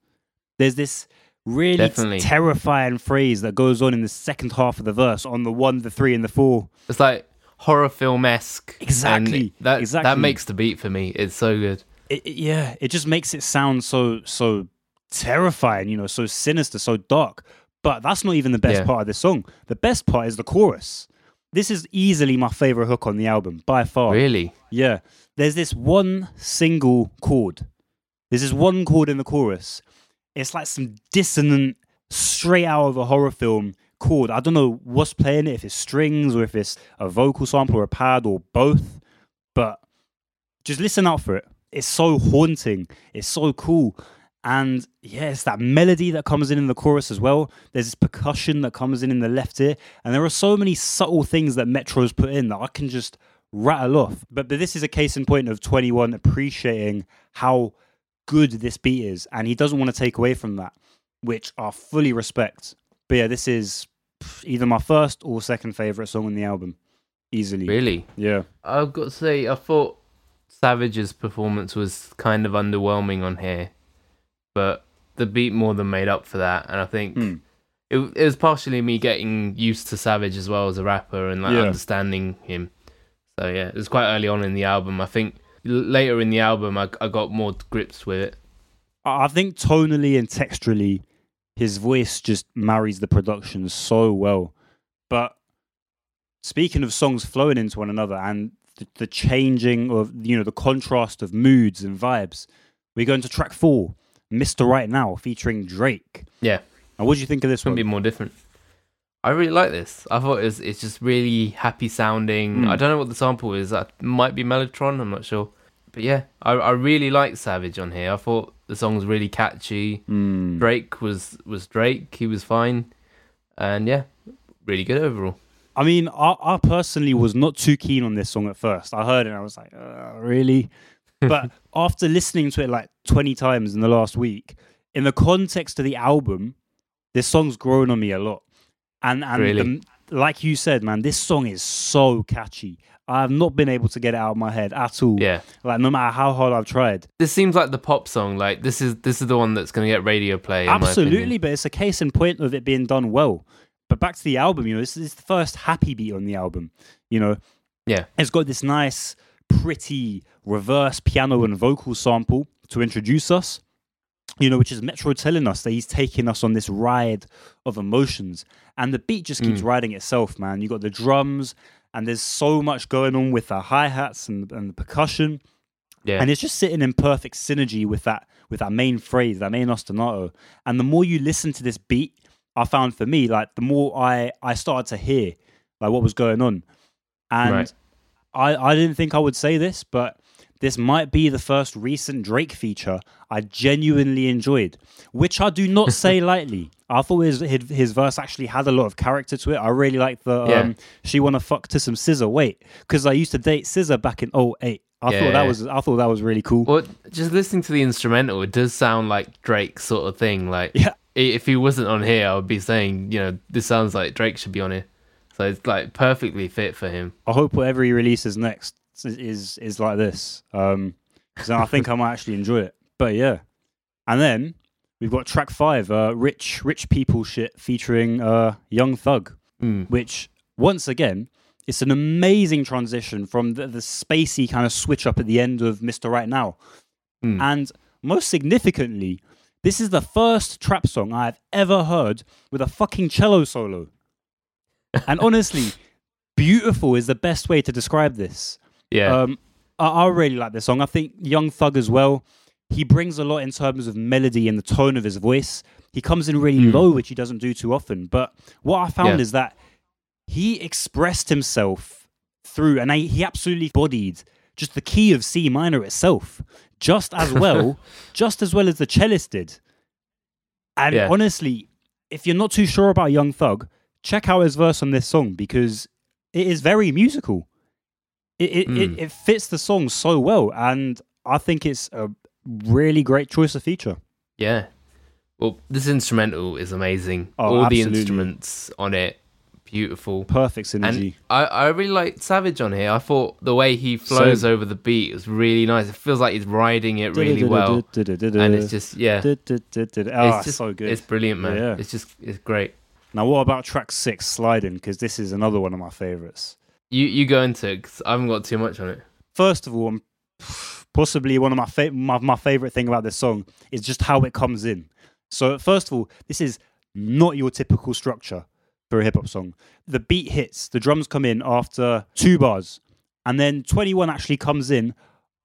There's this really Definitely. terrifying phrase that goes on in the second half of the verse on the one, the three, and the four. It's like horror film esque. Exactly, That exactly. that makes the beat for me. It's so good. It, it- yeah, it just makes it sound so so terrifying, you know, so sinister, so dark. But that's not even the best Yeah. part of this song. The best part is the chorus. This is easily my favorite hook on the album by far. Really? Yeah. There's this one single chord. There's this one chord in the chorus. It's like some dissonant, straight out of a horror film chord. I don't know what's playing it, if it's strings or if it's a vocal sample or a pad or both. But just listen out for it. It's so haunting. It's so cool. And yeah, it's that melody that comes in in the chorus as well. There's this percussion that comes in in the left ear. And there are so many subtle things that Metro's put in that I can just rattle off. But, but this is a case in point of 21 appreciating how good this beat is. And he doesn't want to take away from that, which I fully respect. But yeah, this is either my first or second favorite song on the album. Easily. Really? Yeah. I've got to say, I thought Savage's performance was kind of underwhelming on here, but the beat more than made up for that. And I think Hmm. it, it was partially me getting used to Savage as well as a rapper and like Yeah. understanding him. So yeah, it was quite early on in the album. I think later in the album, I, I got more grips with it. I I think tonally and texturally, his voice just marries the production so well. But speaking of songs flowing into one another and the, the changing of you know the contrast of moods and vibes, we go into track four, "Mr. Right Now" featuring Drake. Yeah. And what do you think of this Couldn't one? be more different. I really like this. I thought it was, it's just really happy sounding. Hmm. I don't know what the sample is. That might be Mellotron. I'm not sure. But yeah, I, I really like Savage on here. I thought the song's really catchy. Mm. Drake was was Drake. He was fine, and yeah, really good overall. I mean, I, I personally was not too keen on this song at first. I heard it and I was like, uh, really? But after listening to it like 20 times in the last week, in the context of the album, this song's grown on me a lot. And, and Really? the- like you said, man, this song is so catchy. I have not been able to get it out of my head at all. Yeah, Like, no matter how hard I've tried. this seems like the pop song. Like this is this is the one that's gonna get radio play. Absolutely, but it's a case in point of it being done well. But back to the album, you know, this is the first happy beat on the album. You know, Yeah. it's got this nice, pretty reverse piano and vocal sample to introduce us. You know, which is Metro telling us that he's taking us on this ride of emotions, and the beat just keeps Mm. riding itself, man. You got the drums, and there's so much going on with the hi hats and, and the percussion Yeah, and it's just sitting in perfect synergy with that with that main phrase, that main ostinato. And the more you listen to this beat, I found for me, like the more I I started to hear like what was going on. And Right. I I didn't think I would say this, but this might be the first recent Drake feature I genuinely enjoyed, which I do not say lightly. I thought his, his his verse actually had a lot of character to it. I really like the Yeah. um, "She Wanna Fuck to Some Scissor." Wait, because I used to date Scissor back in 08. I Yeah, thought that was I thought that was really cool. Well, just listening to the instrumental, it does sound like Drake sort of thing. Like, Yeah. if he wasn't on here, I would be saying, you know, this sounds like Drake should be on here. So it's like perfectly fit for him. I hope whatever he releases next is is, is like this. Um, because I think I might actually enjoy it. But yeah, and then we've got track five, uh, "Rich Rich People Shit" featuring uh, Young Thug, Mm. which once again. It's an amazing transition from the, the spacey kind of switch up at the end of Mr. Right Now. Mm. And most significantly, this is the first trap song I've ever heard with a fucking cello solo. And honestly, beautiful is the best way to describe this. Yeah, Um, I, I really like this song. I think Young Thug as well. He brings a lot in terms of melody and the tone of his voice. He comes in really Mm. low, which he doesn't do too often. But what I found Yeah. is that he expressed himself through, and I, he absolutely bodied just the key of C minor itself, just as well, just as well as the cellist did. And Yeah. honestly, if you're not too sure about Young Thug, check out his verse on this song because it is very musical. It it, Mm. it it fits the song so well, and I think it's a really great choice of feature. Yeah. Well, this instrumental is amazing. Oh, All absolutely. the instruments on it, beautiful. Perfect And synergy. I, I really like Savage on here. I thought the way he flows Same. over the beat is really nice. It feels like he's riding it really well. And it's just, yeah. Oh, it's just so good. It's brilliant, man. Yeah. It's just, it's great. Now, what about track six, Sliding? Because this is another one of my favorites. You you go into it I haven't got too much on it. First of all, possibly one of my, fa- my my favorite thing about this song is just how it comes in. So, first of all, this is not your typical structure for a hip hop song. The beat hits, the drums come in after two bars, and then 21 actually comes in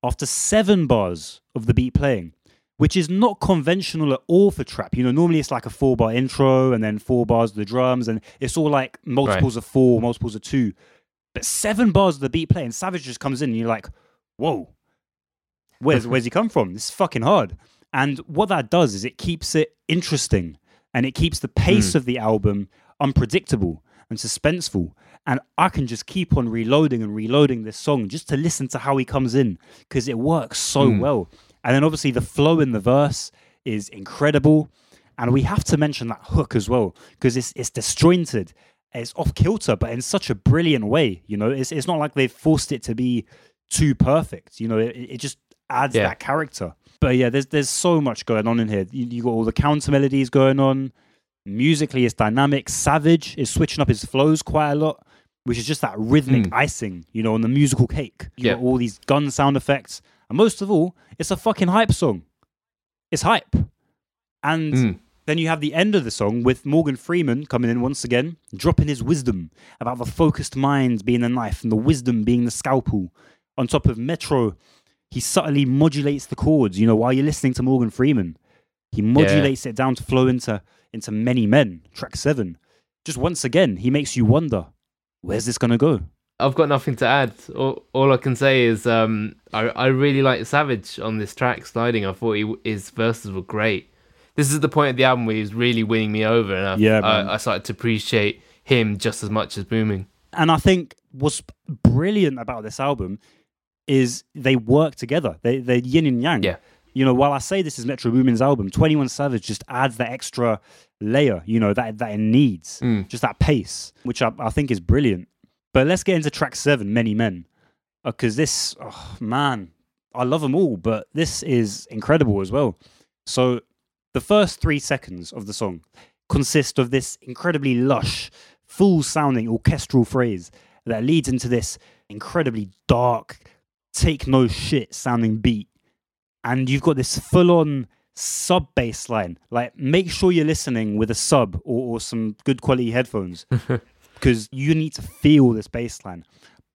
after seven bars of the beat playing, which is not conventional at all for trap. You know, normally it's like a four bar intro and then four bars of the drums, and it's all like multiples of four, multiples of two. But seven bars of the beat playing, Savage just comes in and you're like, whoa, where's, where's he come from? This is fucking hard. And what that does is it keeps it interesting and it keeps the pace of the album unpredictable and suspenseful. And I can just keep on reloading and reloading this song just to listen to how he comes in because it works so Mm. well. And then obviously the flow in the verse is incredible. And we have to mention that hook as well because it's, it's disjointed. It's off kilter, but in such a brilliant way. You know, it's, it's not like they've forced it to be too perfect. You know, it, it just adds Yeah. that character. But yeah, there's there's so much going on in here. You, you got all the counter melodies going on. Musically, it's dynamic. Savage is switching up his flows quite a lot, which is just that rhythmic Mm. icing, you know, on the musical cake. You Yeah. got all these gun sound effects, and most of all, it's a fucking hype song. It's hype, and Mm. then you have the end of the song with Morgan Freeman coming in once again, dropping his wisdom about the focused mind being the knife and the wisdom being the scalpel. On top of Metro, he subtly modulates the chords. You know, while you're listening to Morgan Freeman, he modulates it down to flow into into Many Men, track seven. Just once again, he makes you wonder, where's this gonna go? I've got nothing to add. All, all I can say is um, I, I really like Savage on this track, Sliding. I thought he, his verses were great. This is the point of the album where he was really winning me over, and I, Yeah. I, I started to appreciate him just as much as Boomin. And I think what's brilliant about this album is they work together. They they're yin and yang. Yeah. You know, while I say this is Metro Boomin's album, Twenty One Savage just adds that extra layer. You know that that it needs, Mm. just that pace, which I, I think is brilliant. But let's get into track seven, Many Men, uh, because this, oh, man, I love them all, but this is incredible as well. So the first three seconds of the song consist of this incredibly lush, full sounding orchestral phrase that leads into this incredibly dark, take no shit sounding beat. And you've got this full on sub bass line. Like, make sure you're listening with a sub or, or some good quality headphones because you need to feel this bass line.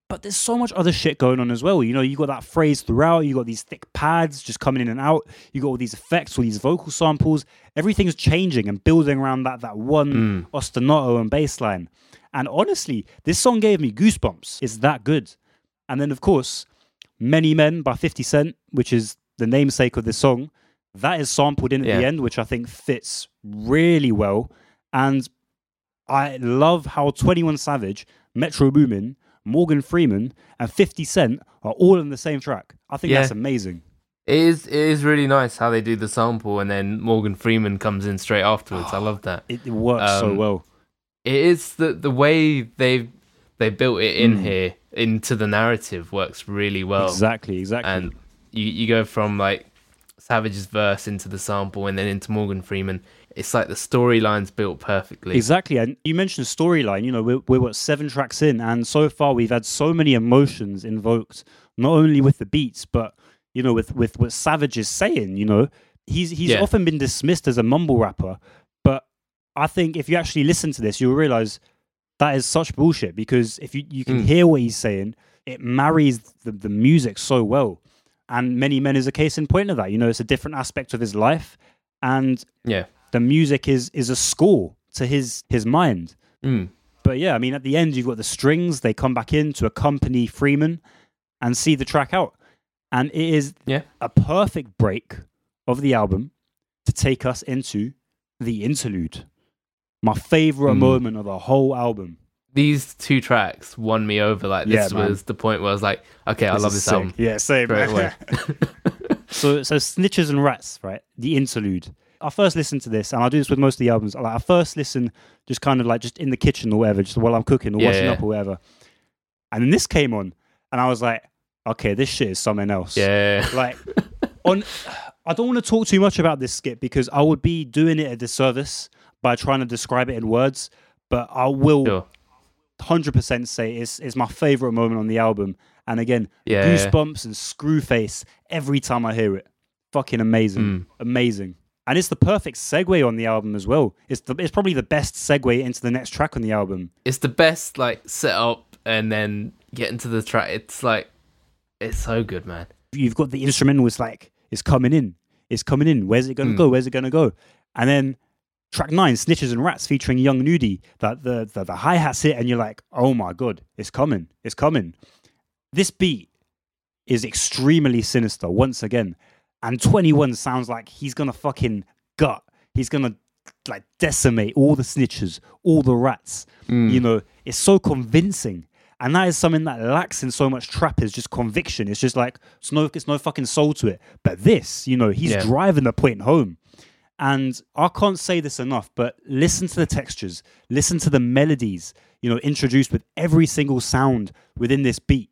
But there's so much other shit going on as well. You know, you got that phrase throughout, you got these thick pads just coming in and out, you got all these effects, all these vocal samples. Everything's changing and building around that that one Mm. ostinato and bass line. And honestly, this song gave me goosebumps. It's that good. And then, of course, Many Men by 50 Cent, which is the namesake of this song, that is sampled in at the end, which I think fits really well. And I love how 21 Savage, Metro Boomin, Morgan Freeman, and 50 Cent are all in the same track. I think Yeah. that's amazing. It is it is really nice how they do the sample and then Morgan Freeman comes in straight afterwards. I love that. It, it works so Um, well. It is the the way they they built it in Mm. here into the narrative works really well. exactly, exactly. And you you go from like Savage's verse into the sample and then into Morgan Freeman. It's like the storyline's built perfectly. Exactly. And you mentioned storyline. You know, we're, we're what, seven tracks in, and so far we've had so many emotions invoked, not only with the beats, but, you know, with, with what Savage is saying. You know, he's, he's Yeah. often been dismissed as a mumble rapper, but I think if you actually listen to this, you'll realize that is such bullshit because if you, you can Mm. hear what he's saying, it marries the, the music so well. And Many Men is a case in point of that. You know, it's a different aspect of his life. And yeah. the music is is a score to his his mind. Mm. But yeah, I mean, at the end you've got the strings. They come back in to accompany Freeman and see the track out, and it is Yeah. a perfect break of the album to take us into the interlude. My favorite Mm. moment of the whole album. These two tracks won me over. Like this Yeah, was the point where I was like, okay, I love this sick. album. Yeah, same. Away. so, so snitches and rats, right? The interlude. I first listened to this, and I do this with most of the albums. Like, I first listen just kind of like just in the kitchen or whatever, just while I'm cooking or Yeah, washing yeah. up or whatever. And then this came on, and I was like, okay, this shit is something else. Yeah, Like, on, I don't want to talk too much about this skit because I would be doing it a disservice by trying to describe it in words. But I will sure. Hundred percent say it's it's my favorite moment on the album. And again, Yeah. goosebumps and screwface every time I hear it. Fucking amazing, Mm. amazing. And it's the perfect segue on the album as well. It's the it's probably the best segue into the next track on the album. It's the best like set up and then get into the track. It's like it's so good, man. You've got the instrumental. It's like it's coming in. It's coming in. Where's it gonna Mm. go? Where's it gonna go? And then track nine, Snitches and Rats, featuring Young Nudy. That the the, the hi hats hit, and you're like, oh my god, it's coming, it's coming. This beat is extremely sinister once again, and 21 sounds like he's gonna fucking gut. He's gonna like decimate all the snitches, all the rats. Mm. You know, it's so convincing. And that is something that lacks in so much trap is just conviction. It's just like it's no it's no fucking soul to it. But this, you know, he's Yeah. driving the point home. And I can't say this enough, but listen to the textures, listen to the melodies, you know, introduced with every single sound within this beat.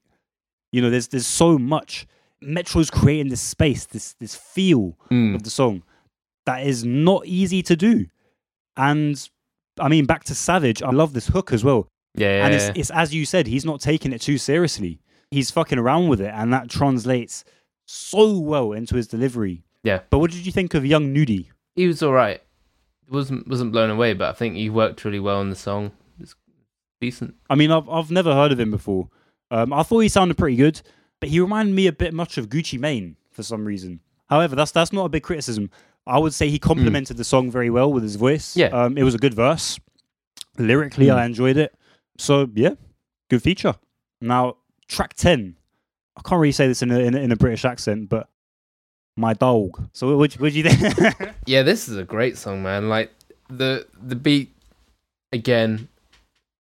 You know, there's there's so much. Metro's creating this space, this this feel Mm. of the song that is not easy to do. And I mean, back to Savage, I love this hook as well. Yeah, and it's, it's as you said, he's not taking it too seriously. He's fucking around with it, and that translates so well into his delivery. Yeah. But what did you think of Young Nudy? He was all right. wasn't wasn't blown away, but I think he worked really well on the song. It's decent. I mean, I've I've never heard of him before. Um, I thought he sounded pretty good, but he reminded me a bit much of Gucci Mane for some reason. However, that's that's not a big criticism. I would say he complemented the song very well with his voice. Yeah. um, it was a good verse. Lyrically, Mm. I enjoyed it. So yeah, good feature. Now track ten. I can't really say this in a in a, in a British accent, but my dog. So what do you think? Yeah, this is a great song, man. Like the the beat again,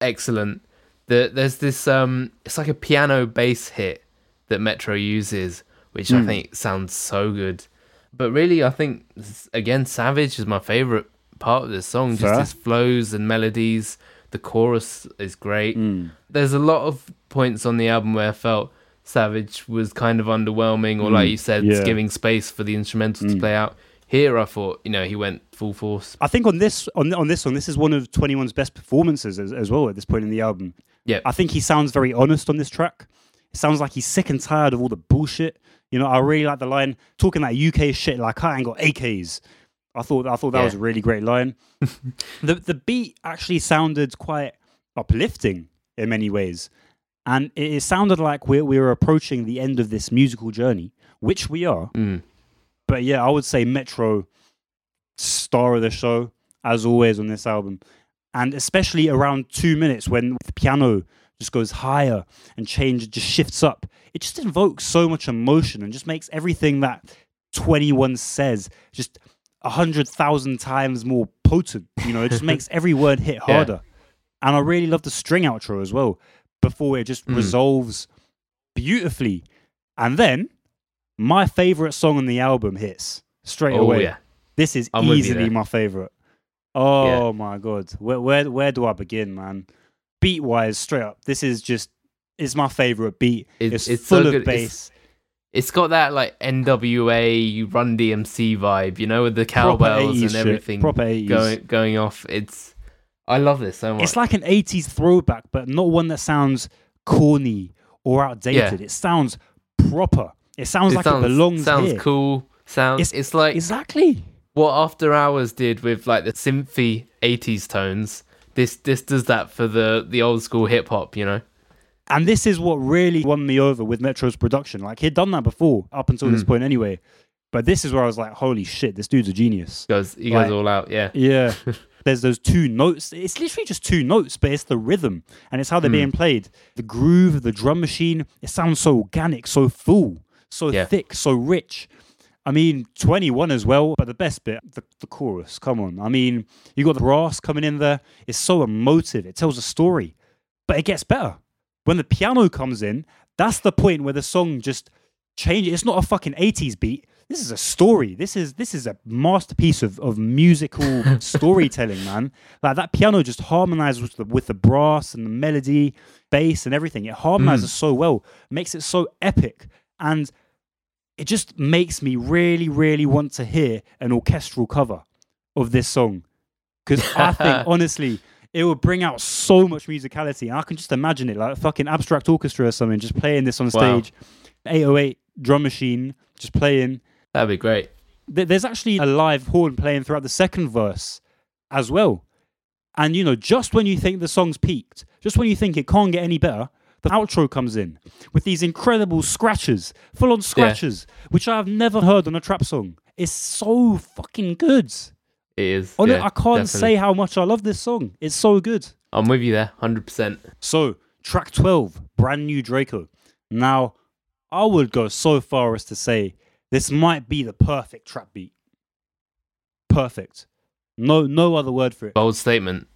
excellent. The there's this um, it's like a piano bass hit that Metro uses, which I Mm. think sounds so good. But really, I think again, Savage is my favorite part of this song. Just flows and melodies. The chorus is great. Mm. There's a lot of points on the album where I felt Savage was kind of underwhelming, or like Mm, you said, yeah. giving space for the instrumental to Mm. play out. Here, I thought, you know, he went full force. I think on this on on this song, this is one of 21's best performances as, as well at this point in the album. Yeah. I think he sounds very honest on this track. It sounds like he's sick and tired of all the bullshit. You know, I really like the line talking that UK shit like I ain't got AKs. I thought I thought that Yeah. was a really great line. the the beat actually sounded quite uplifting in many ways. And it, it sounded like we're we're approaching the end of this musical journey, which we are. Mm. But yeah, I would say Metro star of the show as always on this album, and especially around two minutes when the piano just goes higher and change just shifts up. It just invokes so much emotion and just makes everything that Twenty One says just a hundred thousand times more potent. You know, it just makes every word hit Yeah. harder. And I really love the string outro as well. Before it just Mm. resolves beautifully, and then my favorite song on the album hits straight Oh away. yeah, This is I'm easily my favorite. Oh my god, where where where do I begin, man? Beat wise, straight up, this is just it's my favorite beat. It- It's, it's full so of good. It's- bass. it's got that like NWA you Run DMC vibe, you know, with the cowbells 80s and shit, everything Proper 80s. going going off. It's I love this so much. It's like an 80s throwback, but not one that sounds corny or outdated. It sounds proper. It sounds it like sounds, it belongs sounds here. cool. Sounds It's- it's, like Exactly. what After Hours did with like the synthy '80s tones. This this does that for the the old school hip hop, you know. And this is what really won me over with Metro's production. Like he'd done that before, up until this Mm. point anyway. But this is where I was like, holy shit, this dude's a genius. Goes he Like- goes all out, yeah. Yeah. There's those two notes. It's literally just two notes, but it's the rhythm and it's how they're Mm. being played. The groove, of the drum machine, it sounds so organic, so full, so Yeah. thick, so rich. I mean, 21 as well, but the best bit, the, the chorus. Come on. I mean, you got the brass coming in there. It's so emotive. It tells a story. but it gets better. When the piano comes in, that's the point where the song just changes. It's not a fucking 80s beat. This is a story. This is this is a masterpiece of, of musical storytelling, man. Like that piano just harmonizes with the, with the brass and the melody, bass and everything. It harmonizes mm. so well, makes it so epic, and it just makes me really, really want to hear an orchestral cover of this song because I think honestly it would bring out so much musicality. And I can just imagine it like a fucking abstract orchestra or something, just playing this on Wow. stage, 808 drum machine, just playing. That'd be great. There's actually a live horn playing throughout the second verse as well. And you know, just when you think the song's peaked, just when you think it can't get any better, the outro comes in with these incredible scratches, full on scratches, which I've never heard on a trap song. It's so fucking good. It is. Oh, on it, I can't definitely. say how much I love this song. It's so good. I'm with you there, hundred percent. So, track 12, brand new Draco. Now, I would go so far as to say this might be the perfect trap beat. Perfect. No no other word for it. Bold statement.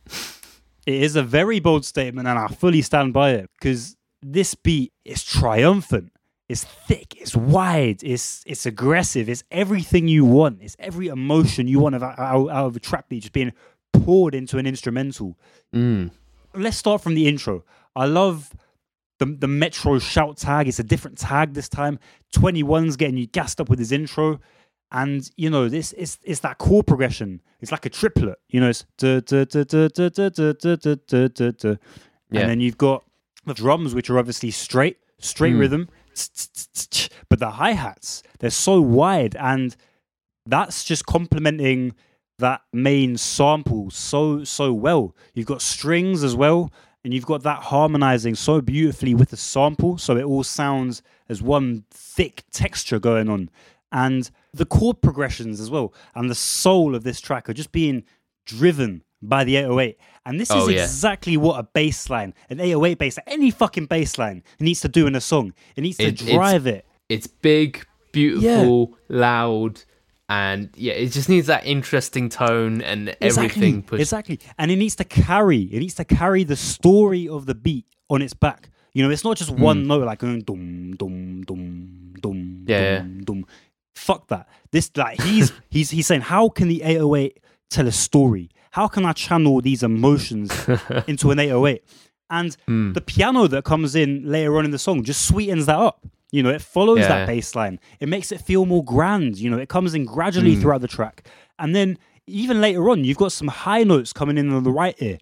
It is a very bold statement and I fully stand by it because this beat is triumphant. It's thick, it's wide, it's it's aggressive, it's everything you want. It's every emotion you want of, out, out of a trap beat just being poured into an instrumental Mm. let's start from the intro. I love the the Metro shout tag. It's a different tag this time. 21's getting you gassed up with his intro. And you know, this it's it's that chord progression. It's like a triplet. You know, it's. Yeah. and then you've got the drums, which are obviously straight, straight Mm. rhythm. But the hi hats, they're so wide, and that's just complementing that main sample so so well. You've got strings as well, and you've got that harmonizing so beautifully with the sample, so it all sounds as one thick texture going on. And the chord progressions as well, and the soul of this track are just being driven by the 808. And this Oh, is yeah. exactly what a bass line, an 808 bass, any fucking bass line, needs to do in a song. It needs to It- it's- drive it. It's big, beautiful, loud, and yeah, it just needs that interesting tone and everything exactly, pushed. exactly. And it needs to carry it needs to carry the story of the beat on its back. You know it's not just one note like going dum dum dum dum Yeah, dum dum. Fuck that. This like he's he's he's saying how can the 808 tell a story? How can i channel these emotions into an 808 and Hmm. the piano that comes in later on in the song just sweetens that up you know it follows Yeah. that bass line it makes it feel more grand you know it comes in gradually Hmm. throughout the track. And then even later on you've got some high notes coming in on the right ear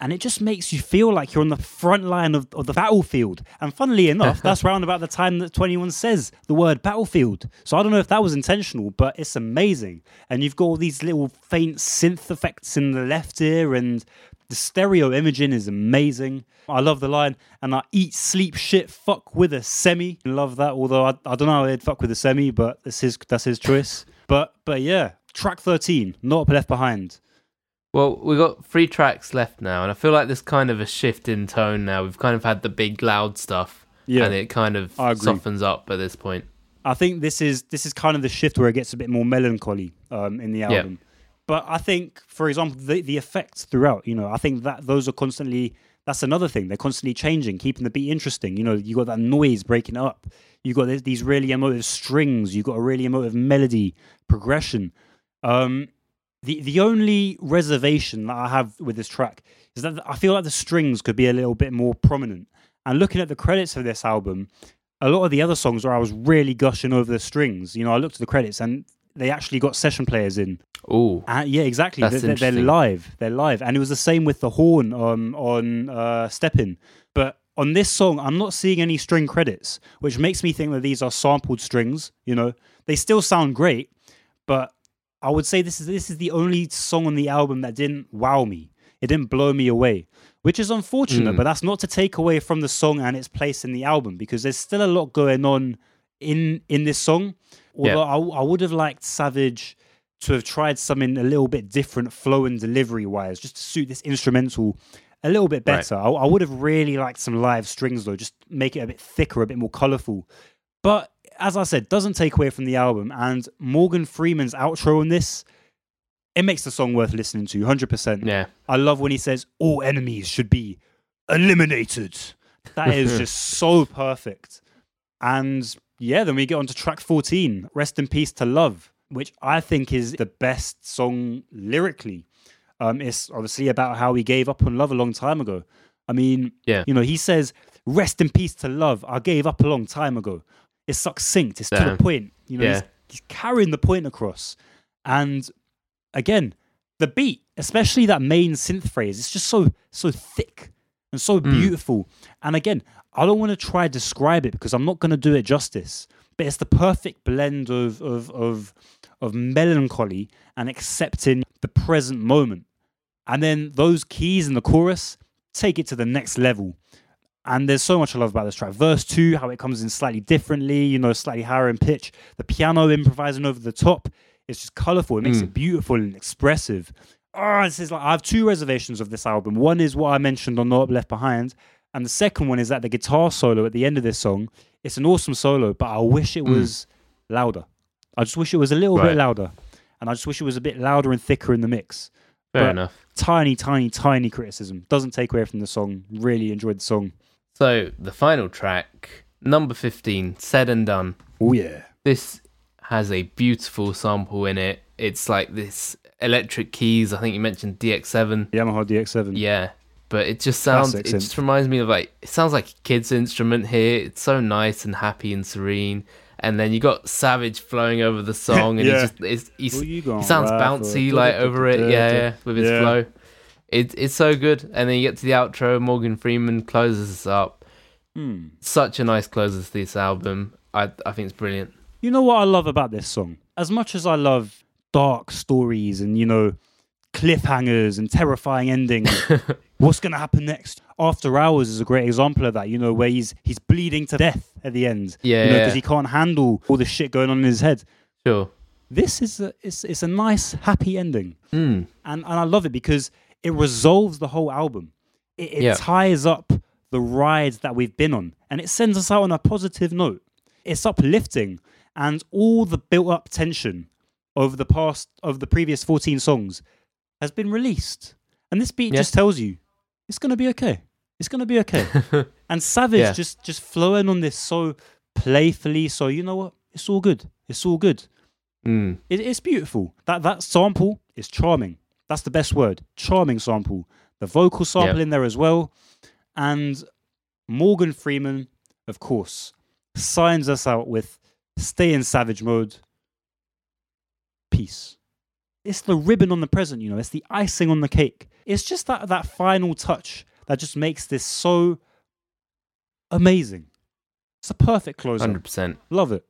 and it just makes you feel like you're on the front line of, of the battlefield. And funnily enough that's round about the time that 21 says the word battlefield. So i don't know if that was intentional but it's amazing. And you've got all these little faint synth effects in the left ear and the stereo imaging is amazing. I love the line, and I eat, sleep, shit, fuck with a semi. Love that. Although I, I don't know how they'd fuck with a semi, but that's his that's his choice. But but yeah, track thirteen, not left behind. Well, we've got three tracks left now, and I feel like there's kind of a shift in tone now. We've kind of had the big, loud stuff, Yeah, and it kind of softens up at this point. I think this is this is kind of the shift where it gets a bit more melancholy um, in the album. But I think, for example, the the effects throughout, you know, I think that those are constantly. That's another thing. They're constantly changing, keeping the beat interesting. You know, you got that noise breaking up. You got th- these really emotive strings. You got a really emotive melody progression. Um, the the only reservation that I have with this track is that I feel like the strings could be a little bit more prominent. And looking at the credits of this album, a lot of the other songs where I was really gushing over the strings, you know, I looked at the credits and they actually got session players in. Oh, Uh, yeah, exactly. That's They're, they're, live. They're live, and it was the same with the horn um, on uh, Step In. But on this song, I'm not seeing any string credits, which makes me think that these are sampled strings. You know, they still sound great, but I would say this is this is the only song on the album that didn't wow me. It didn't blow me away, which is unfortunate. Mm. But that's not to take away from the song and its place in the album because there's still a lot going on in in this song. Yeah. Although I, I would have liked Savage to have tried something a little bit different, flow and delivery wise, just to suit this instrumental a little bit Right. better. I, I would have really liked some live strings though, just make it a bit thicker, a bit more colorful. But as I said, doesn't take away from the album. And Morgan Freeman's outro on this, it makes the song worth listening to, hundred percent. yeah. I love when he says all enemies should be eliminated. That is just so perfect. And yeah, then we get on to track 14, Rest in Peace to Love, which I think is the best song lyrically. Um, it's obviously about how he gave up on love a long time ago. I mean, Yeah. you know, he says, Rest in peace to love. I gave up a long time ago. It's succinct, it's to the point. You know, Yeah. he's, he's carrying the point across. And again, the beat, especially that main synth phrase, it's just so so thick and so Hmm. beautiful. And again, I don't want to try to describe it because I'm not going to do it justice. But it's the perfect blend of of of of melancholy and accepting the present moment. And then those keys in the chorus take it to the next level. And there's so much I love about this track. Verse two, how it comes in slightly differently, you know, slightly higher in pitch. The piano improvising over the top. It's just colorful. It makes Mm. it beautiful and expressive. Oh, this is like I have two reservations of this album. One is what I mentioned on No Opp Left Behind, and the second one is that the guitar solo at the end of this song. It's an awesome solo, but I wish it Mm. was louder. I just wish it was a little Right. bit louder, and I just wish it was a bit louder and thicker in the mix. Fair But- enough. Tiny, tiny, tiny criticism. Doesn't take away from the song. Really enjoyed the song. So the final track, number 15, Said and Done. Oh yeah. This has a beautiful sample in it. It's like this electric keys. I think you mentioned DX7. Yamaha DX7. Yeah. But it just sounds, Classic it synth. just reminds me of like, it sounds like a kid's instrument here. It's so nice and happy and serene. And then you got Savage flowing over the song, and Yeah. he just it's, he's, Who he sounds bouncy like over it. Yeah, yeah, with his Yeah. flow. It, it's so good. And then you get to the outro. Morgan Freeman closes us up. Hmm. Such a nice close to this album. I I think it's brilliant. You know what I love about this song? As much as I love dark stories and, you know, cliffhangers and terrifying endings, what's going to happen next? After Hours is a great example of that, you know, where he's he's bleeding to death at the end. Yeah, You know, yeah. because he can't handle all the shit going on in his head. Sure. This is a, it's, it's a nice, happy ending. Mm. and and I love it because it resolves the whole album. It, it Yeah. ties up the ride that we've been on, and it sends us out on a positive note. It's uplifting, and all the built-up tension over the past of the previous fourteen songs has been released, and this beat Yeah. just tells you it's gonna be okay. It's gonna be okay. and Savage Yeah. just just flowing on this so playfully. So you know what? It's all good. It's all good. Mm. It, it's beautiful. That that sample is charming. That's the best word. Charming sample. The vocal sample Yeah. in there as well, and Morgan Freeman, of course, signs us out with "Stay in Savage Mode." It's the ribbon on the present. You know, it's the icing on the cake. It's just that that final touch that just makes this so amazing. It's a perfect closer. 100%. Love it.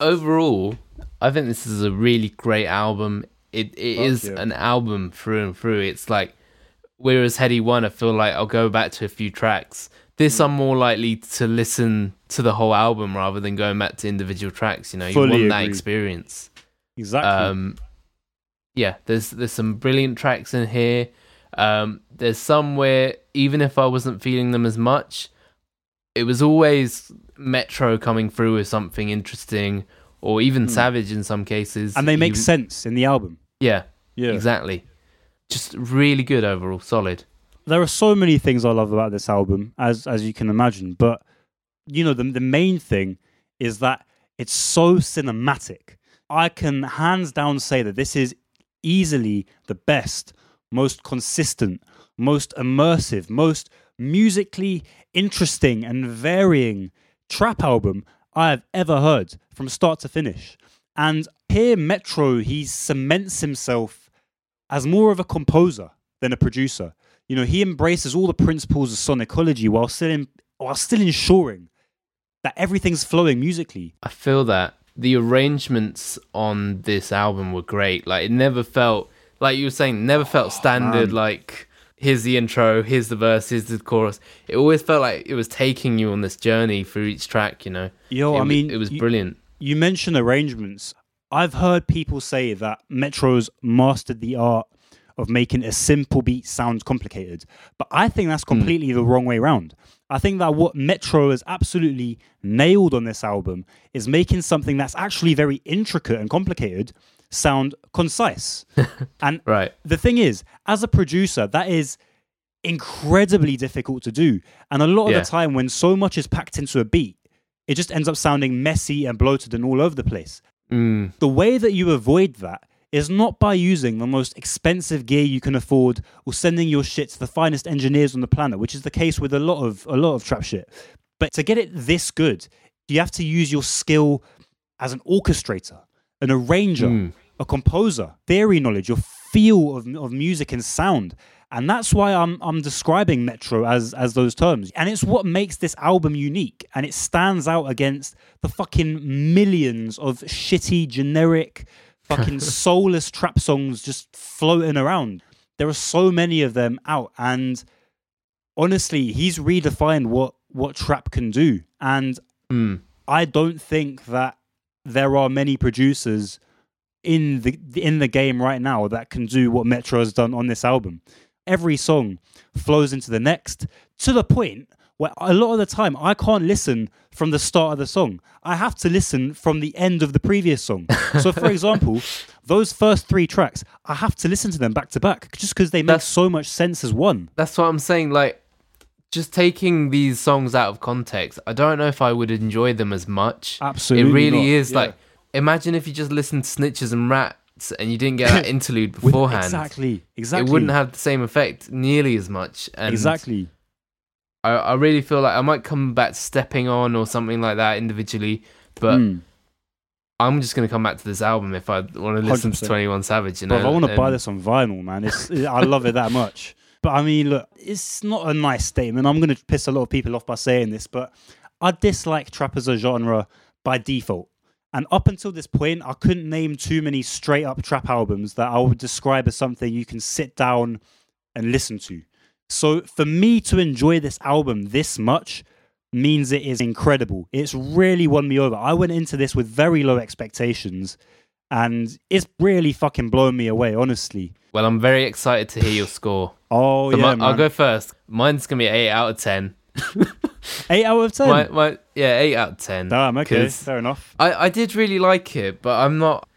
Overall, I think this is a really great album. It it is yeah. an album through and through. It's like whereas Headie One, I feel like I'll go back to a few tracks. This Mm. I'm more likely to listen to the whole album rather than going back to individual tracks. You know, you Fully want that experience. Exactly. Um, yeah, there's there's some brilliant tracks in here. Um, there's some where even if I wasn't feeling them as much, it was always Metro coming through with something interesting, or even Savage in some cases. Hmm. and they make even- sense in the album. Yeah, Yeah. exactly. Just really good overall, solid. There are so many things I love about this album, as as you can imagine. But you know, the the main thing is that it's so cinematic. I can hands down say that this is easily the best, most consistent, most immersive, most musically interesting and varying trap album I have ever heard from start to finish. And here, Metro, he cements himself as more of a composer than a producer. You know, he embraces all the principles of sonicology while still in, while still ensuring that everything's flowing musically. I feel that the arrangements on this album were great. Like it never felt like you were saying, never felt oh, standard. man. Like here's the intro, here's the verse, here's the chorus. It always felt like it was taking you on this journey through each track. You know, Yo, It I mean, it was you- brilliant. You mentioned arrangements. I've heard people say that Metro's mastered the art of making a simple beat sound complicated. But I think that's completely the wrong way around. I think that what Metro has absolutely nailed on this album is making something that's actually very intricate and complicated sound concise. and Right. the thing is, as a producer, that is incredibly difficult to do. And a lot of Yeah. the time, when so much is packed into a beat, it just ends up sounding messy and bloated and all over the place. Mm. The way that you avoid that is not by using the most expensive gear you can afford or sending your shit to the finest engineers on the planet, which is the case with a lot of a lot of trap shit. But to get it this good, you have to use your skill as an orchestrator, an arranger, Mm. a composer, theory knowledge, your feel of, of music and sound. And that's why I'm I'm describing Metro as as those terms. And it's what makes this album unique. And it stands out against the fucking millions of shitty, generic, fucking soulless trap songs just floating around. There are so many of them out. And honestly, he's redefined what what trap can do. And Mm. I don't think that there are many producers in the in the game right now that can do what Metro has done on this album. Every song flows into the next to the point where a lot of the time I can't listen from the start of the song. I have to listen from the end of the previous song. So, for example, those first three tracks, I have to listen to them back to back just because they make That's- so much sense as one. That's what I'm saying. Like, just taking these songs out of context, I don't know if I would enjoy them as much. Absolutely it really not. is Yeah. like. Imagine if you just listened to Snitches and Rats and you didn't get that interlude beforehand. Exactly. Exactly. It wouldn't have the same effect nearly as much. And exactly. I, I really feel like I might come back to stepping on or something like that individually, but Mm. I'm just gonna come back to this album if I want to listen to 100%. Twenty One Savage. You know, Bruv, I want to buy this on vinyl, man. It's, I love it that much. But I mean, look, it's not a nice statement. I'm going to piss a lot of people off by saying this, but I dislike trap as a genre by default. And up until this point, I couldn't name too many straight up trap albums that I would describe as something you can sit down and listen to. So for me to enjoy this album this much means it is incredible. It's really won me over. I went into this with very low expectations and it's really fucking blown me away, honestly. Well, I'm very excited to hear your score. Oh So yeah, my- man. I'll go first. Mine's gonna be eight out of ten. Eight out of ten. My, my, yeah, eight out of ten. Damn, okay, fair enough. I, I did really like it, but I'm not.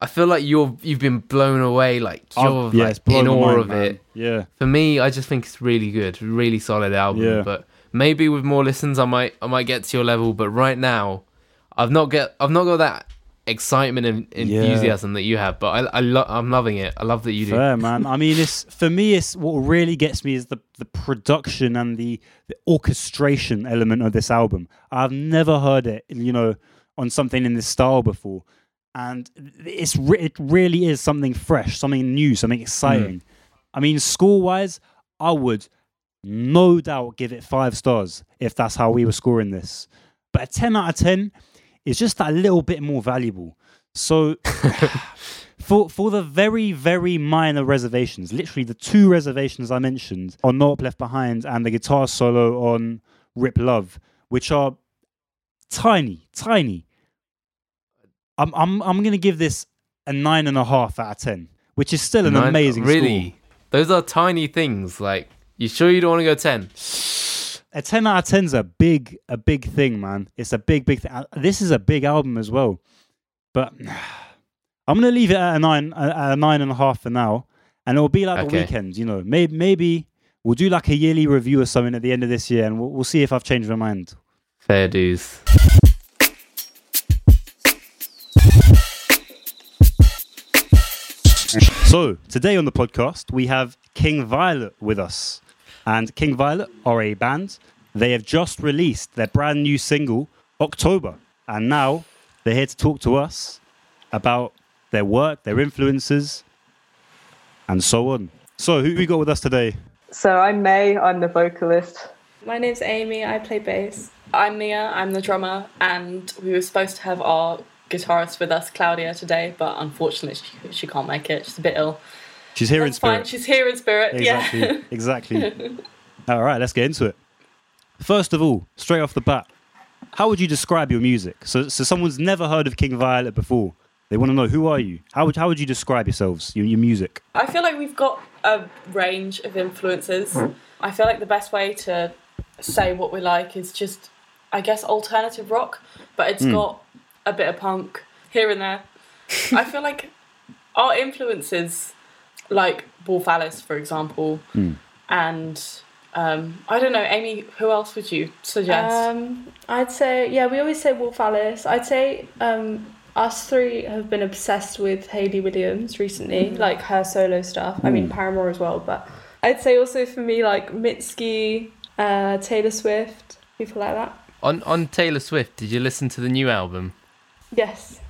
I feel like you're you've been blown away, like you're yeah, like, it's blown in awe mind, of man. it. Yeah, For me, I just think it's really good, really solid album. Yeah. But maybe with more listens, I might I might get to your level. But right now, I've not get I've not got that excitement and Yeah. enthusiasm that you have. But I I lo- I'm loving it. I love that you do. fair man. I mean, it's for me. It's what really gets me is the the production and the, the orchestration element of this album. I've never heard it, you know, on something in this style before, and it's re- it really is something fresh, something new, something exciting. Mm. I mean, score wise, I would no doubt give it five stars if that's how we were scoring this. But a 10 out of 10 is just that little bit more valuable. So, for for the very, very minor reservations, literally the two reservations I mentioned on No Opp Left Behind and the guitar solo on Rip Luv, which are tiny, tiny. I'm I'm I'm gonna give this a nine and a half out of ten, which is still an Nine- amazing Really, score. those are tiny things. Like, you sure you don't want to go ten? a 10 out of 10 is a big a big thing man it's a big big thing Uh, this is a big album as well but i'm gonna leave it at a nine at a nine and a half for now and it'll be like the Okay. Weeknd you know maybe maybe we'll do like a yearly review or something at the end of this year and we'll, we'll see if i've changed my mind Fair dues. So, today on the podcast, we have King Violet with us. And King Violet are a band. They have just released their brand new single, October. And now they're here to talk to us about their work, their influences, and so on. So, who we got with us today? So I'm May, I'm the vocalist. My name's Amy, I play bass. I'm Mia, I'm the drummer, and we were supposed to have our guitarist with us, Claudia, today, but unfortunately she, she can't make it. She's a bit ill. She's here in That's fine, spirit. she's here in spirit, Exactly. yeah. exactly. All right, let's get into it. First of all, straight off the bat, how would you describe your music? So, so someone's never heard of King Violet before. They want to know who are you? How would how would you describe yourselves? Your, your music? I feel like we've got a range of influences. I feel like the best way to say what we like is just, I guess, alternative rock, but it's hmm. got a bit of punk here and there. I feel like our influences, like Wolf Alice, for example, and um, I don't know, Amy, who else would you suggest? Um, I'd say, yeah, we always say Wolf Alice. I'd say um, us three have been obsessed with Hayley Williams recently, like her solo stuff. I mean, Paramore as well, but I'd say also for me, like Mitski, uh, Taylor Swift, people like that. On on Taylor Swift, did you listen to the new album? Yes.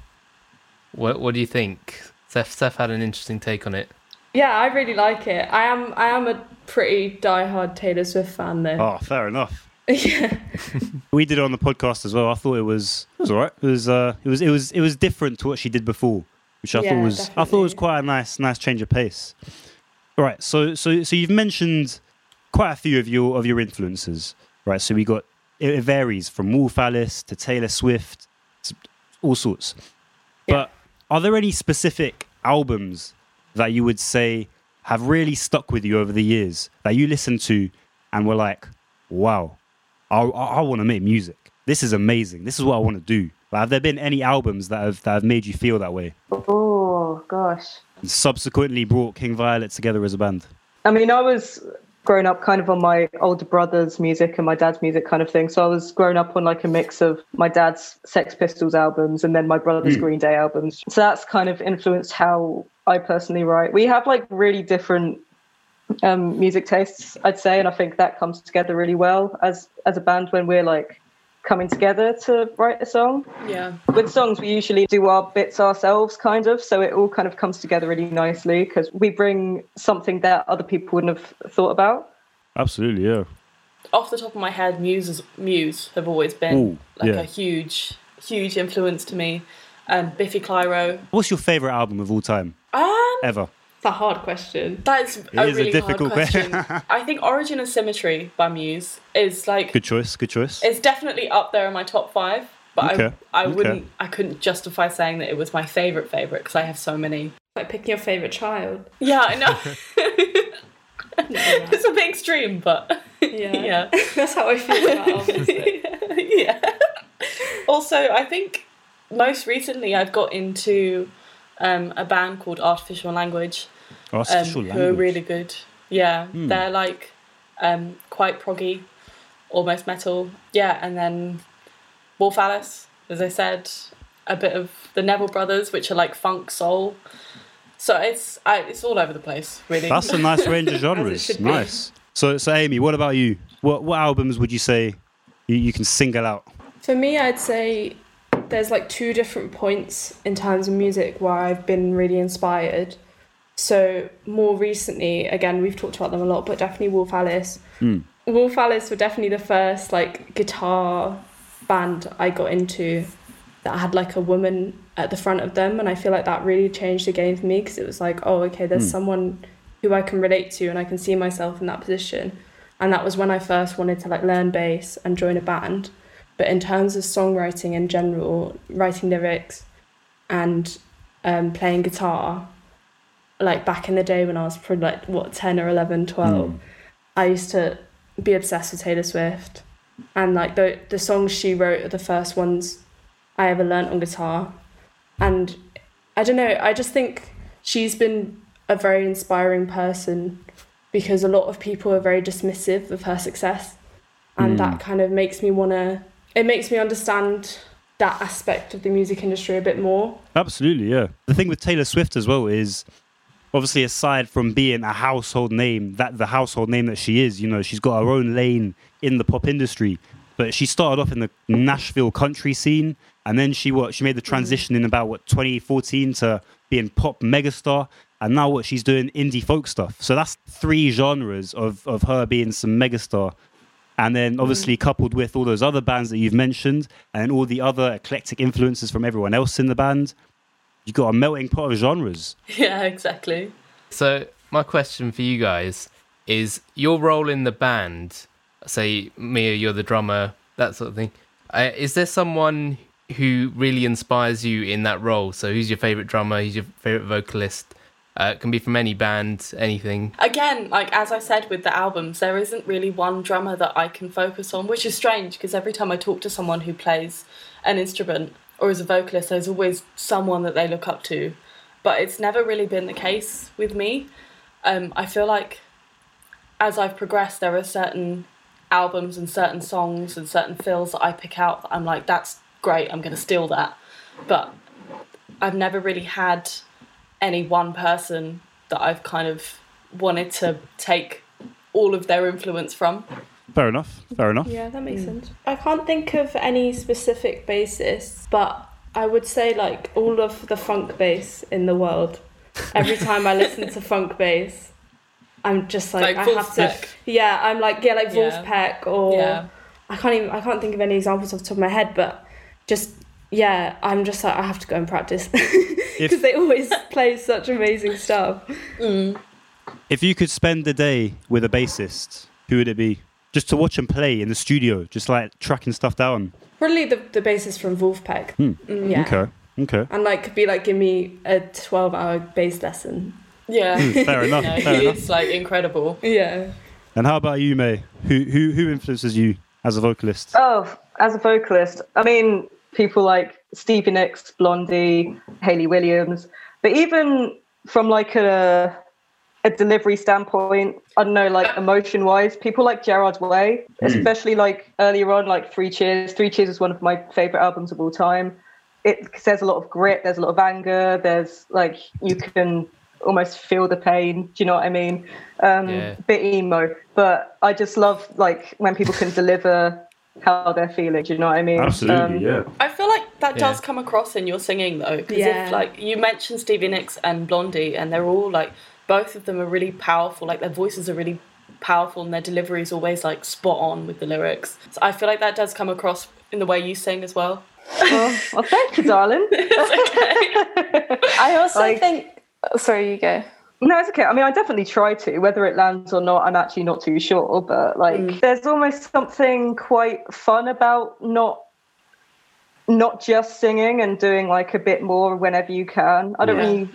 What What do you think? Seth Seth had an interesting take on it. Yeah, I really like it. I am I am a pretty diehard Taylor Swift fan though. Oh, fair enough. yeah. We did it on the podcast as well. I thought it was it was all right. It was uh it was it was it was different to what she did before, which I thought Yeah, was I thought was quite a nice nice change of pace. All right, so so so you've mentioned quite a few of your of your influences, right? So we got it, it varies from Wolf Alice to Taylor Swift, to all sorts. But are there any specific albums that you would say have really stuck with you over the years that you listened to and were like, wow, I, I, I want to make music. This is amazing. This is what I want to do. Like, have there been any albums that have that have made you feel that way? Oh gosh. And subsequently brought King Violet together as a band. I mean, I was growing up kind of on my older brother's music and my dad's music kind of thing. So I was growing up on like a mix of my dad's Sex Pistols albums and then my brother's Green Day albums. So that's kind of influenced how I personally write. We have like really different um, music tastes, I'd say, and I think that comes together really well as as a band when we're like coming together to write a song yeah. with songs we usually do our bits ourselves kind of so it all kind of comes together really nicely because we bring something that other people wouldn't have thought about Absolutely, yeah. off the top of my head, Muse Muse have always been Ooh, like yeah. a huge, huge influence to me. Um, Biffy Clyro. What's your favorite album of all time Um, ever? It's a hard question. that is a is a really difficult hard question. I think Origin of Symmetry by Muse is like Good choice. Good choice. it's definitely up there in my top five. But Okay, I, I okay. wouldn't, I couldn't justify saying that it was my favorite favorite because I have so many. Like picking your favourite child. Yeah, I know. it's a bit extreme, but Yeah. yeah. That's how I feel about albums. though. yeah. Also, I think most recently I've got into um, a band called Artificial Language, um, Artificial who are. Hmm. really good. Yeah, they're like um, quite proggy, almost metal. Yeah, and then Wolf Alice, as I said, a bit of the Neville Brothers, which are like funk soul. So it's I, it's all over the place, really. That's a nice range of genres. should be. Nice. So, so Amy, what about you? What what albums would you say you, you can single out? For me, I'd say there's like two different points in terms of music where I've been really inspired. So more recently, again, we've talked about them a lot, but definitely Wolf Alice. Hmm. Wolf Alice were definitely the first like guitar band I got into that had like a woman at the front of them, and I feel like that really changed the game for me because it was like, oh, okay, there's hmm. someone who I can relate to, and I can see myself in that position. And that was when I first wanted to like learn bass and join a band. But in terms of songwriting in general, writing lyrics and um, playing guitar, like back in the day when I was probably like what 10 or 11, 12, I used to be obsessed with Taylor Swift. And like the the songs she wrote are the first ones I ever learnt on guitar. And I don't know, I just think she's been a very inspiring person because a lot of people are very dismissive of her success. And that kind of makes me want to, it makes me understand that aspect of the music industry a bit more. Absolutely, yeah. The thing with Taylor Swift as well is obviously aside from being a household name, that the household name that she is, you know, she's got her own lane in the pop industry. But she started off in the Nashville country scene, and then she what she made the transition in about what 2014 to being pop megastar, and now what she's doing indie folk stuff. So that's three genres of of her being some megastar. And then obviously coupled with all those other bands that you've mentioned and all the other eclectic influences from everyone else in the band, you've got a melting pot of genres. yeah, exactly. So my question for you guys is your role in the band. Say Mia, you're the drummer, that sort of thing. Uh, is there someone who really inspires you in that role? So, who's your favorite drummer? Who's your favorite vocalist? Uh, it can be from any band, anything. Again, like as I said with the albums, there isn't really one drummer that I can focus on, which is strange because every time I talk to someone who plays an instrument or is a vocalist, there's always someone that they look up to. But it's never really been the case with me. Um, I feel like as I've progressed, there are certain albums and certain songs and certain fills that I pick out that I'm like, that's great, I'm going to steal that. But I've never really had any one person that I've kind of wanted to take all of their influence from. Fair enough. Fair enough. Yeah, that makes mm. sense. I can't think of any specific bassists, but I would say like all of the funk bass in the world. Every time I listen to funk bass, I'm just like, Like I have to. Vulfpeck. Yeah, I'm like yeah, like Yeah. Vulfpeck or Yeah. I can't even I can't think of any examples off the top of my head, but just yeah, I'm just like I have to go and practice because they always play such amazing stuff. Mm. If you could spend a day with a bassist, who would it be? Just to watch him play in the studio, just like tracking stuff down. Probably the the bassist from Vulfpeck. Hmm. Mm, yeah. Okay. Okay. And like be like give me a 12 hour bass lesson. Yeah. Hmm, fair enough. No, Fair he enough. is like incredible. Yeah. And how about you, May? Who who who influences you as a vocalist? Oh, as a vocalist, I mean, people like Stevie Nicks, Blondie, Hayley Williams, but even from like a a delivery standpoint, I don't know, like emotion wise, people like Gerard Way, especially like earlier on, like Three Cheers. Three Cheers is one of my favorite albums of all time. It says a lot of grit. There's a lot of anger. There's like you can almost feel the pain. Do you know what I mean? Um, Yeah. Bit emo, but I just love like when people can deliver how they're feeling. Do you know what I mean? Um, yeah. I feel like that Yeah. does come across in your singing though, because Yeah. if like you mentioned Stevie Nicks and Blondie, and they're all like both of them are really powerful. Like their voices are really powerful, and their delivery is always like spot on with the lyrics. So I feel like that does come across in the way you sing as well. Oh, well, thank you, darling. I also Like- think. oh, sorry, you go. No, it's okay. I mean, I definitely try to. Whether it lands or not, I'm actually not too sure. But like, mm. there's almost something quite fun about not not just singing and doing like a bit more whenever you can. I don't Yeah. really.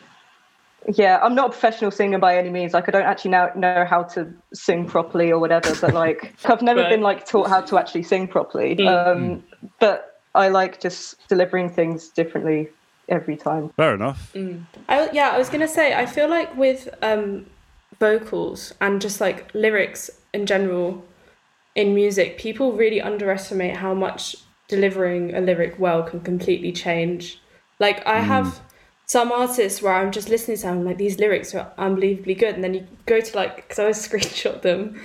Yeah, I'm not a professional singer by any means. Like, I don't actually now know how to sing properly or whatever. But like, I've never been like taught how to actually sing properly. Mm. Um, mm. but I like just delivering things differently every time. Fair enough. I, yeah, I was gonna say I feel like with um, vocals and just like lyrics in general in music, people really underestimate how much delivering a lyric well can completely change. Like I have some artists where I'm just listening to them like these lyrics are unbelievably good, and then you go to like because I always screenshot them.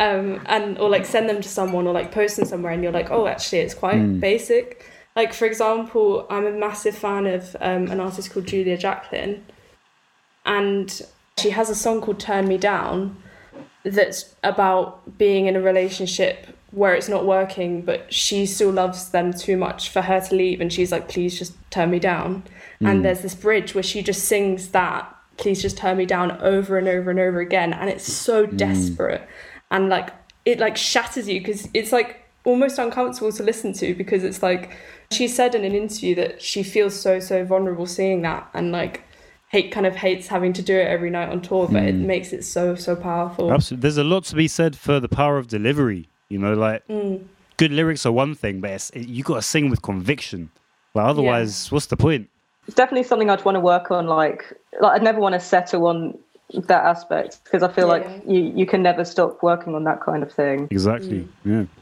Um, and or like send them to someone or like post them somewhere and you're like oh actually it's quite basic like for example i'm a massive fan of um, an artist called julia Jacklin, and she has a song called turn me down that's about being in a relationship where it's not working but she still loves them too much for her to leave and she's like please just turn me down. And there's this bridge where she just sings that please just turn me down over and over and over again and it's so desperate and like it like shatters you because it's like almost uncomfortable to listen to because it's like she said in an interview that she feels so so vulnerable seeing that and like hate kind of hates having to do it every night on tour but it mm. makes it so so powerful Absolutely. There's a lot to be said for the power of delivery. You know, like mm. good lyrics are one thing, but it's, you got to sing with conviction. Like otherwise, what's the point? it's definitely something I'd want to work on. Like, like I'd never want to settle on that aspect because I feel Yeah. like you, you can never stop working on that kind of thing. Exactly. Mm. Yeah.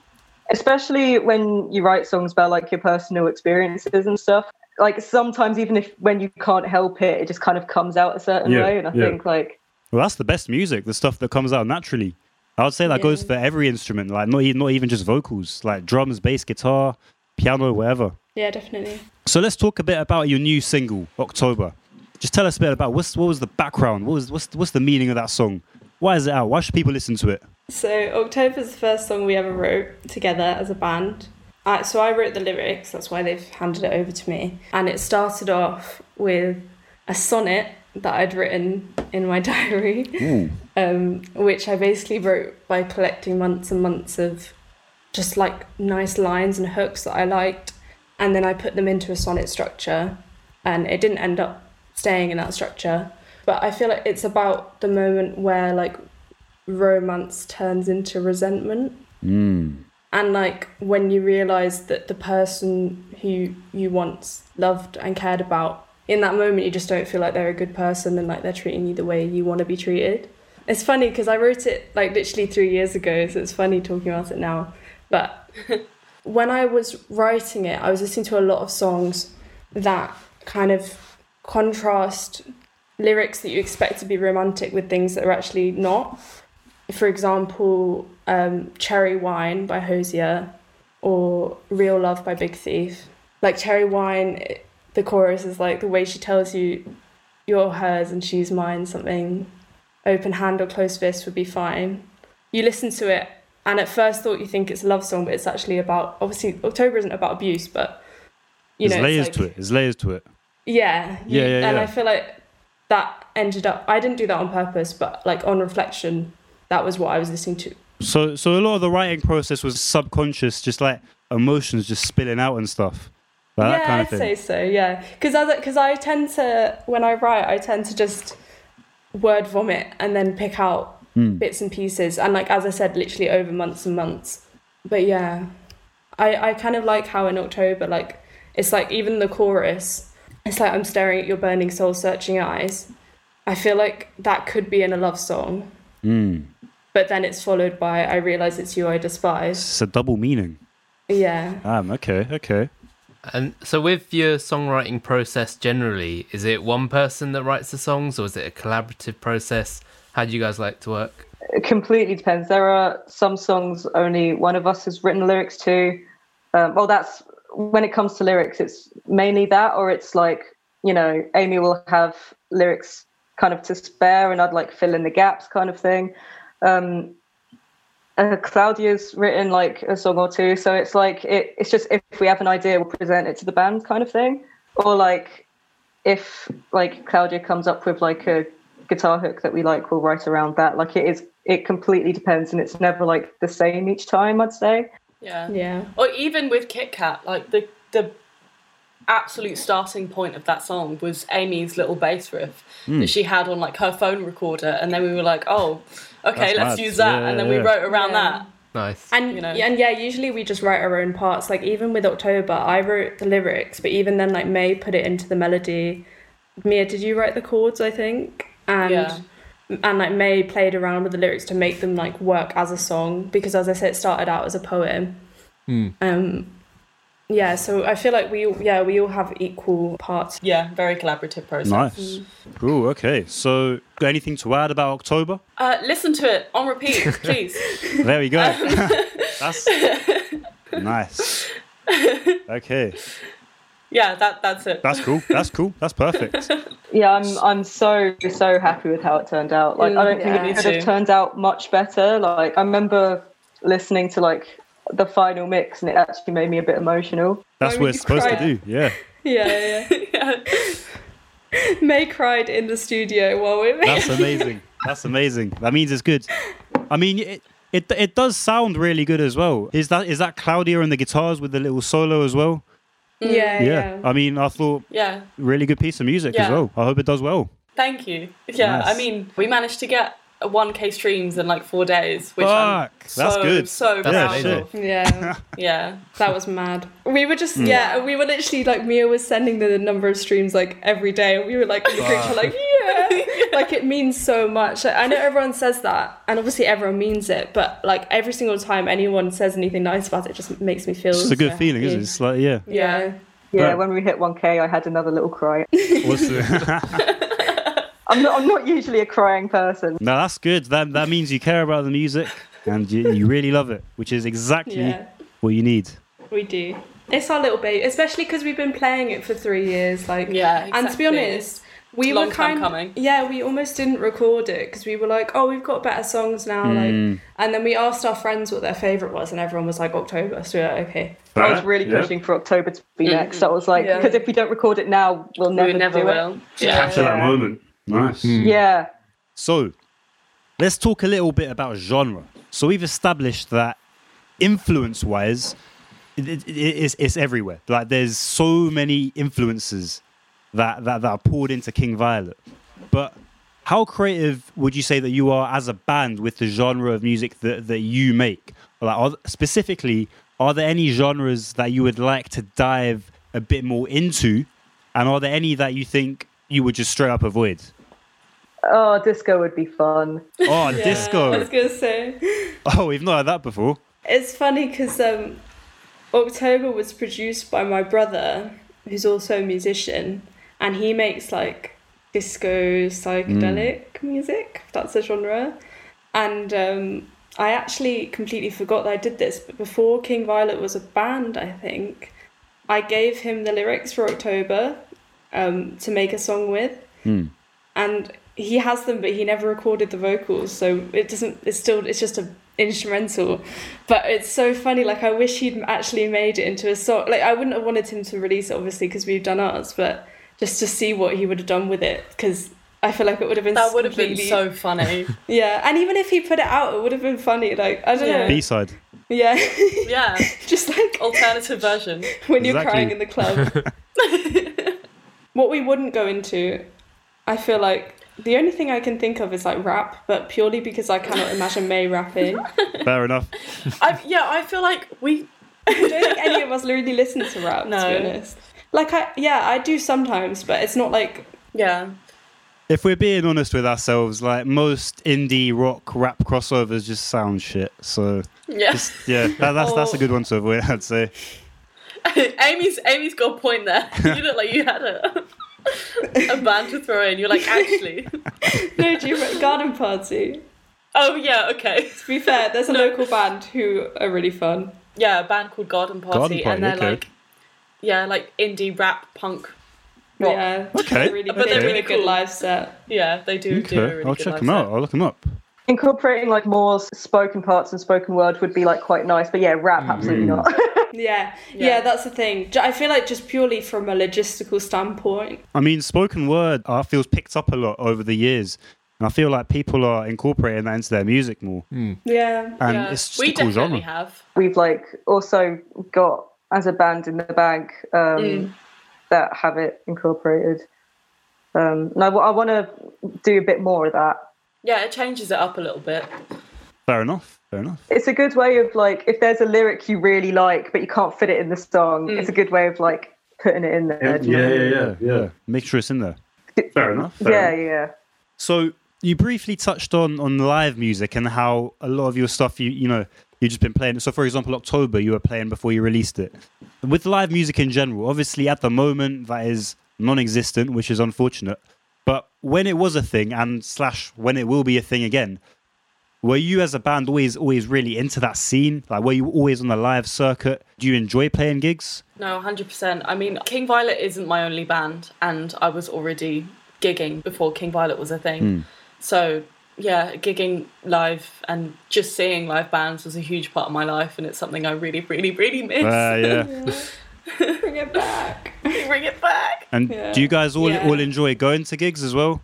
Especially when you write songs about like your personal experiences and stuff. Like sometimes even if when you can't help it, it just kind of comes out a certain Yeah, way. And I yeah. think like Well, that's the best music, the stuff that comes out naturally. I would say that goes for every instrument, like not, e- not even just vocals, like drums, bass, guitar, piano, whatever. yeah definitely So let's talk a bit about your new single, October. Just tell us a bit about what's, what was the background? What was what's what's the meaning of that song? Why is it out? Why should people listen to it? So October's the first song we ever wrote together as a band. Uh, so I wrote the lyrics. That's why they've handed it over to me. And it started off with a sonnet that I'd written in my diary, um, which I basically wrote by collecting months and months of just like nice lines and hooks that I liked. and then I put them into a sonnet structure, and it didn't end up staying in that structure. But I feel like it's about the moment where like romance turns into resentment. Mm. and like when you realize that the person who you once loved and cared about in that moment you just don't feel like they're a good person and like they're treating you the way you want to be treated. It's funny because i wrote it like literally three years ago so it's funny talking about it now. But when i was writing it i was listening to a lot of songs that kind of contrast lyrics that you expect to be romantic with things that are actually not for example, um, Cherry Wine by Hozier or Real Love by Big Thief. Like Cherry Wine, the chorus is like the way she tells you you're hers and she's mine, something open hand or closed fist would be fine. You listen to it and at first thought you think it's a love song, but it's actually about obviously October isn't about abuse, but you There's know, layers it's to it. There's layers to it. yeah, you- Yeah, yeah, and yeah. I feel like that ended up. I didn't do that on purpose, but like on reflection, that was what I was listening to. So, so a lot of the writing process was subconscious, just like emotions just spilling out and stuff. Like yeah, that kind I'd of thing. say so. Yeah, because as because I tend to when I write, I tend to just word vomit and then pick out Mm. bits and pieces, and like as I said, literally over months and months. But yeah, I I kind of like how in October, like it's like even the chorus, it's like I'm staring at your burning soul, searching eyes. I feel like that could be in a love song, Mm. But then it's followed by I realize it's you I despise. It's a double meaning. Yeah. Um, okay, okay. And so, with your songwriting process generally, is it one person that writes the songs, or is it a collaborative process? How do you guys like to work? It completely depends. There are some songs only one of us has written lyrics to. Um, well, that's when it comes to lyrics, it's mainly that, or it's like, you know, Amy will have lyrics kind of to spare and I'd like fill in the gaps kind of thing. Um, uh, Claudia's written like a song or two. So it's like, it, it's just if we have an idea, we'll present it to the band kind of thing. Or like, if like Claudia comes up with like a guitar hook that we like, we'll write around that. Like it is, it completely depends, and it's never like the same each time. I'd say. Yeah. Yeah. Or even with Kit Kat, like the the absolute starting point of that song was Amy's little bass riff Hmm. that she had on like her phone recorder, and then we were like, oh, okay, That's let's mad. use that, Yeah, and then yeah, we wrote around Yeah. that. Nice. And you know. and yeah, usually we just write our own parts. Like even with October, I wrote the lyrics, but even then, like May put it into the melody. Mia, did you write the chords? I think, and Yeah. and like May played around with the lyrics to make them like work as a song because, as I said, it started out as a poem. Hmm. Um, yeah. So I feel like we yeah we all have equal parts. Yeah, very collaborative process. Nice. Mm-hmm. Cool. Okay. So, got anything to add about October? Uh, listen to it on repeat, please. There we go. Um, that's nice. Okay. yeah, that that's it. That's cool. That's cool. That's perfect. Yeah, I'm I'm so so happy with how it turned out. Like I don't mm, think Yeah. it Me could have turned out much better. Like I remember listening to like the final mix and it actually made me a bit emotional. That's Why what would it's supposed cry? to do. Yeah. Yeah, yeah. yeah. May cried in the studio while we made. That's amazing. That's amazing. That means it's good. I mean, it, it it does sound really good as well. Is that is that Claudia and the guitars with the little solo as well? Mm. Yeah, Yeah. yeah. I mean, I thought Yeah, really good piece of music as well. I hope it does well. thank you. Yeah, Nice. I mean, we managed to get a 1k streams in like four days, which I'm Fuck, so, that's good. so That's proud amazing. of. Yeah. Yeah. That was mad. We were just Hmm. yeah, we were literally like Mia was sending the number of streams like every day, and we were like in the group chat, like yeah, like it means so much. Like, I know everyone says that, and obviously everyone means it, but like every single time anyone says anything nice about it, just makes me feel. It's a good so feeling, isn't it? It's like yeah. Yeah. Yeah, Right. when we hit 1k, I had another little cry. What's the- I'm not I'm not usually a crying person. no, that's good. That that means you care about the music and you, you really love it, which is exactly Yeah. what you need. We do. It's our little baby, especially because we've been playing it for three years. Like, Yeah, And to be honest, we Long were time kind coming. Yeah, we almost didn't record it because we were like, oh, we've got better songs now. Mm. Like, and then we asked our friends what their favorite was, and everyone was like October. So we were like, okay. I was really Yeah. pushing for October to be next. I was like, Yeah. because if we don't record it now, we'll never, we never do will. it. Yeah. Capture that moment. Nice. Hmm. Yeah. So, let's talk a little bit about genre. So, we've established that influence wise, it, it, it's it's everywhere. Like there's so many influences that, that that are poured into King Violet. But how creative would you say that you are as a band with the genre of music that, that you make? Like are, specifically, are there any genres that you would like to dive a bit more into, and are there any that you think you would just straight up avoid? Oh, disco would be fun. Oh, disco I was gonna say. Oh, we've not had that before. It's funny because um, October was produced by my brother, who's also a musician, and he makes like disco psychedelic music. That's a genre, and um, I actually completely forgot that I did this. But before King Violet was a band, I think I gave him the lyrics for October um, to make a song with, Hmm. and he has them, but he never recorded the vocals, so it doesn't. It's still. It's just a instrumental, but it's so funny. Like I wish he'd actually made it into a song. Like I wouldn't have wanted him to release it, obviously, because we've done ours, but just to see what he would have done with it, because I feel like it would have been That would have been so funny. yeah. And even if he put it out, it would have been funny. Like I don't Yeah. know. B side. Yeah, yeah, just like alternative version. when you're crying in the club. what we wouldn't go into, I feel like the only thing I can think of is like rap, but purely because I cannot imagine May rapping. Fair enough. I, yeah, I feel like we. I don't think any of us really listen to rap, to No. be honest. Like I yeah, I do sometimes, but it's not like Yeah, If we're being honest with ourselves, like most indie rock rap crossovers just sound shit. So yeah. just, yeah, that, that's that's a good one to avoid. I'd say. Amy's Amy's got a point there. You look like you had a a band to throw in. You're like, actually. no, do you remember garden party? Oh yeah, okay. To be fair, there's a local band who are really fun. Yeah, a band called Garden Party, Garden Party, and they're okay. like, yeah, like indie rap punk. rock. Yeah. Okay. Really, But they're really good live set. Yeah, they do do a Okay, really I'll good check live them out. set. I'll look them up. Incorporating like more spoken parts and spoken word would be like quite nice, but yeah, rap absolutely not. Yeah. yeah, Yeah. that's the thing. i feel like just purely from a logistical standpoint, I mean, spoken word I feels picked up a lot over the years, and I feel like people are incorporating that into their music more. yeah. And yeah. it's just we a cool definitely genre. have. We've like also got as a band in the bag um, Mm. that have it incorporated. Um, and I, I want to do a bit more of that. Yeah, it changes it up a little bit. Fair enough. Fair enough. It's a good way of like if there's a lyric you really like but you can't fit it in the song, Mm. it's a good way of like putting it in there. do you know? yeah, yeah, yeah. Make sure it's in there. Fair enough. Fair yeah, enough. yeah. So you briefly touched on on live music and how a lot of your stuff you you know you've just been playing. So for example, October you were playing before you released it. With live music in general, obviously at the moment that is non-existent, which is unfortunate. When it was a thing and slash when it will be a thing again, were you as a band always always really into that scene? Like were you always on the live circuit? Do you enjoy playing gigs? No, 100%. I mean, King Violet isn't my only band, and I was already gigging before King Violet was a thing. Hmm. So, yeah, gigging live and just seeing live bands was a huge part of my life, and it's something I really, really, really miss. Uh, yeah. Bring it back. Bring it back. And Yeah. do you guys all Yeah. all enjoy going to gigs as well?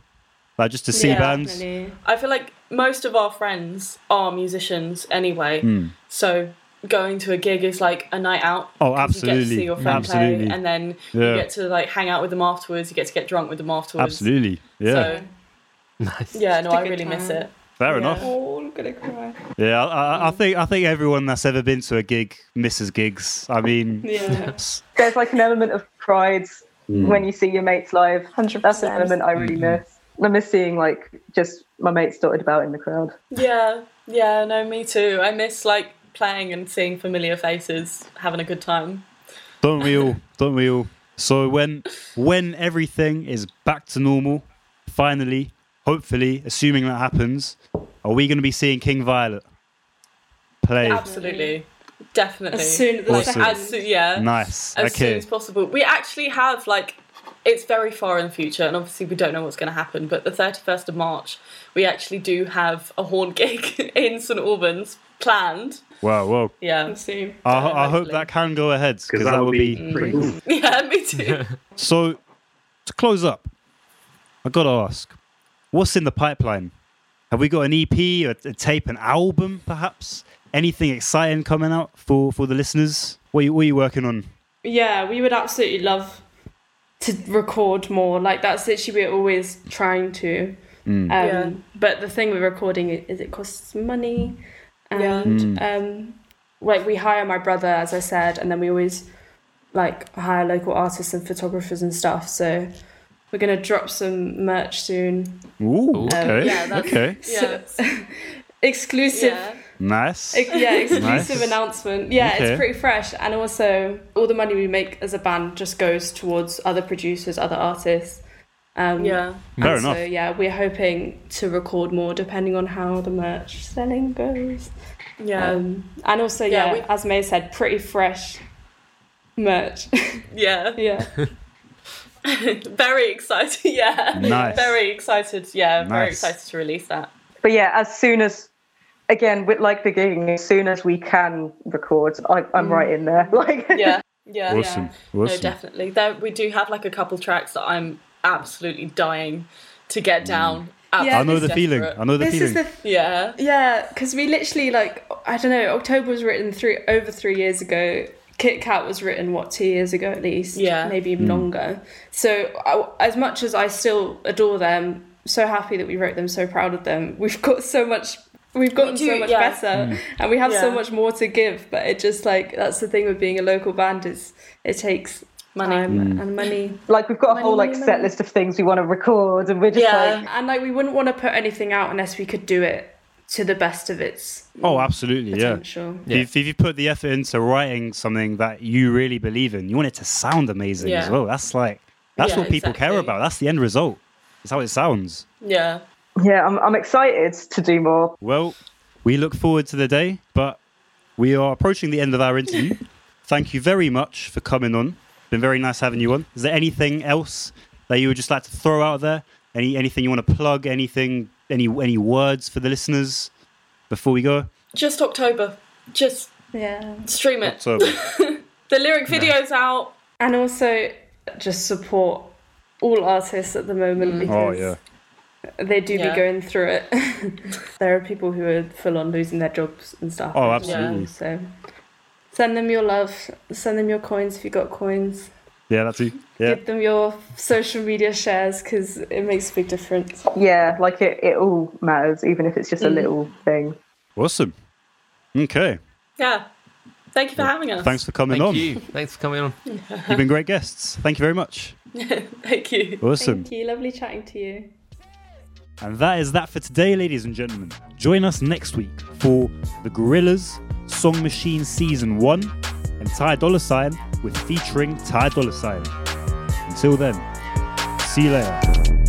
Like just to see Yeah, bands? Definitely. I feel like most of our friends are musicians anyway, Hmm. so going to a gig is like a night out. Oh, 'cause You get to absolutely. see your friend Absolutely. play, and then Yeah. you get to like hang out with them afterwards. You get to get drunk with them afterwards. Absolutely. Yeah. So, Nice. yeah, no, Just a I good really miss it. Fair Yeah. enough. Oh, I'm gonna cry. Yeah, I, I, I think I think everyone that's ever been to a gig misses gigs. I mean, Yeah. There's like an element of pride Mm. when you see your mates live. 100%. That's an element I really miss. I miss seeing like just my mates dotted about in the crowd. Yeah, yeah, no, me too. I miss like playing and seeing familiar faces, having a good time. don't we all? Don't we all? So when when everything is back to normal, finally, hopefully, assuming that happens, are we going to be seeing King Violet play? Absolutely, definitely. As soon the Awesome. As soo- yeah, Nice. as soon as possible. We actually have like it's very far in the future, and obviously we don't know what's going to happen. But the thirty first of March, we actually do have a horn gig in St Albans planned. Wow. Well, Yeah, soon. I, ho- I hope that can go ahead because Because that, would be. pretty cool. yeah, me too. So to close up, I got to ask, what's in the pipeline? Have we got an EP, a, a tape, an album, perhaps? Anything exciting coming out for for the listeners? What are you, what are you working on? Yeah, we would absolutely love to record more. Like that's literally we're always trying to. Um, Yeah. But the thing with recording is it costs money, Yeah. and um, like we hire my brother, as I said, and then we always like hire local artists and photographers and stuff. So we're gonna drop some merch soon. Ooh, okay, yeah, that's- okay, Yeah. Exclusive yeah. nice. Yeah, exclusive Nice. announcement. Yeah, Okay. it's pretty fresh, and also all the money we make as a band just goes towards other producers, other artists. Um, Yeah. Fair and enough. So yeah, we're hoping to record more depending on how the merch selling goes. Yeah. Um, and also Yeah, yeah, we- as May said, pretty fresh merch. yeah. yeah, very excited. Yeah. Nice. Very excited. Yeah. Very excited to release that. But yeah, as soon as, again, with like the gigging, as soon as we can record, I, I'm mm. right in there. Like, Yeah. Yeah. Awesome, No, awesome. definitely. There, we do have like a couple tracks that I'm absolutely dying to get mm. down. Yeah, I know the Absolutely feeling. I know the this is feeling. the Yeah. Yeah, because we literally like I don't know. October was written three over three years ago. Kit Kat was written what two years ago at least. Yeah. maybe even hmm. longer. So I, as much as I still adore them, so happy that we wrote them, so proud of them. We've got so much. We've gotten do, so much yeah. better, hmm. and we have so much more to give. But it just like that's the thing with being a local band is it takes Money. time hmm. and money. like we've got a whole like Money, set list of things we want to record, and we're just Yeah. like, And like we wouldn't want to put anything out unless we could do it to the best of its Oh, absolutely, yeah. potential. Yeah. If, if you put the effort into writing something that you really believe in, you want it to sound amazing Yeah. as well. That's like that's Yeah, what people care about. That's the end result. That's how it sounds. Yeah. yeah, I'm, I'm excited to do more. Well, we look forward to the day, but we are approaching the end of our interview. Thank you very much for coming on. Been very nice having you on. Is there anything else that you would just like to throw out there? Any anything you want to plug? Anything? Any any words for the listeners before we go? Just October. Just Yeah. stream it. The lyric video's out. and also just support all artists at the moment mm. oh, because oh yeah, they do Yeah. be going through it. there are people who are full on losing their jobs and stuff. Oh, as well, absolutely. So send them your love. Send them your coins if you got coins. yeah, that's it. Yeah, Give them your social media shares because it makes a big difference. Yeah, like it, it all matters, even if it's just a Mm. little thing. awesome. Okay, Yeah. Thank you for having us. thanks for coming Thank on. you. Thanks for coming on. You've been great guests. Thank you very much. Thank you. Awesome. Thank you. Lovely chatting to you. And that is that for today, ladies and gentlemen. Join us next week for The Gorillaz Song Machine Season 1 and Ty Dollar Sign with featuring Ty Dollar Sign. Until then, see you later.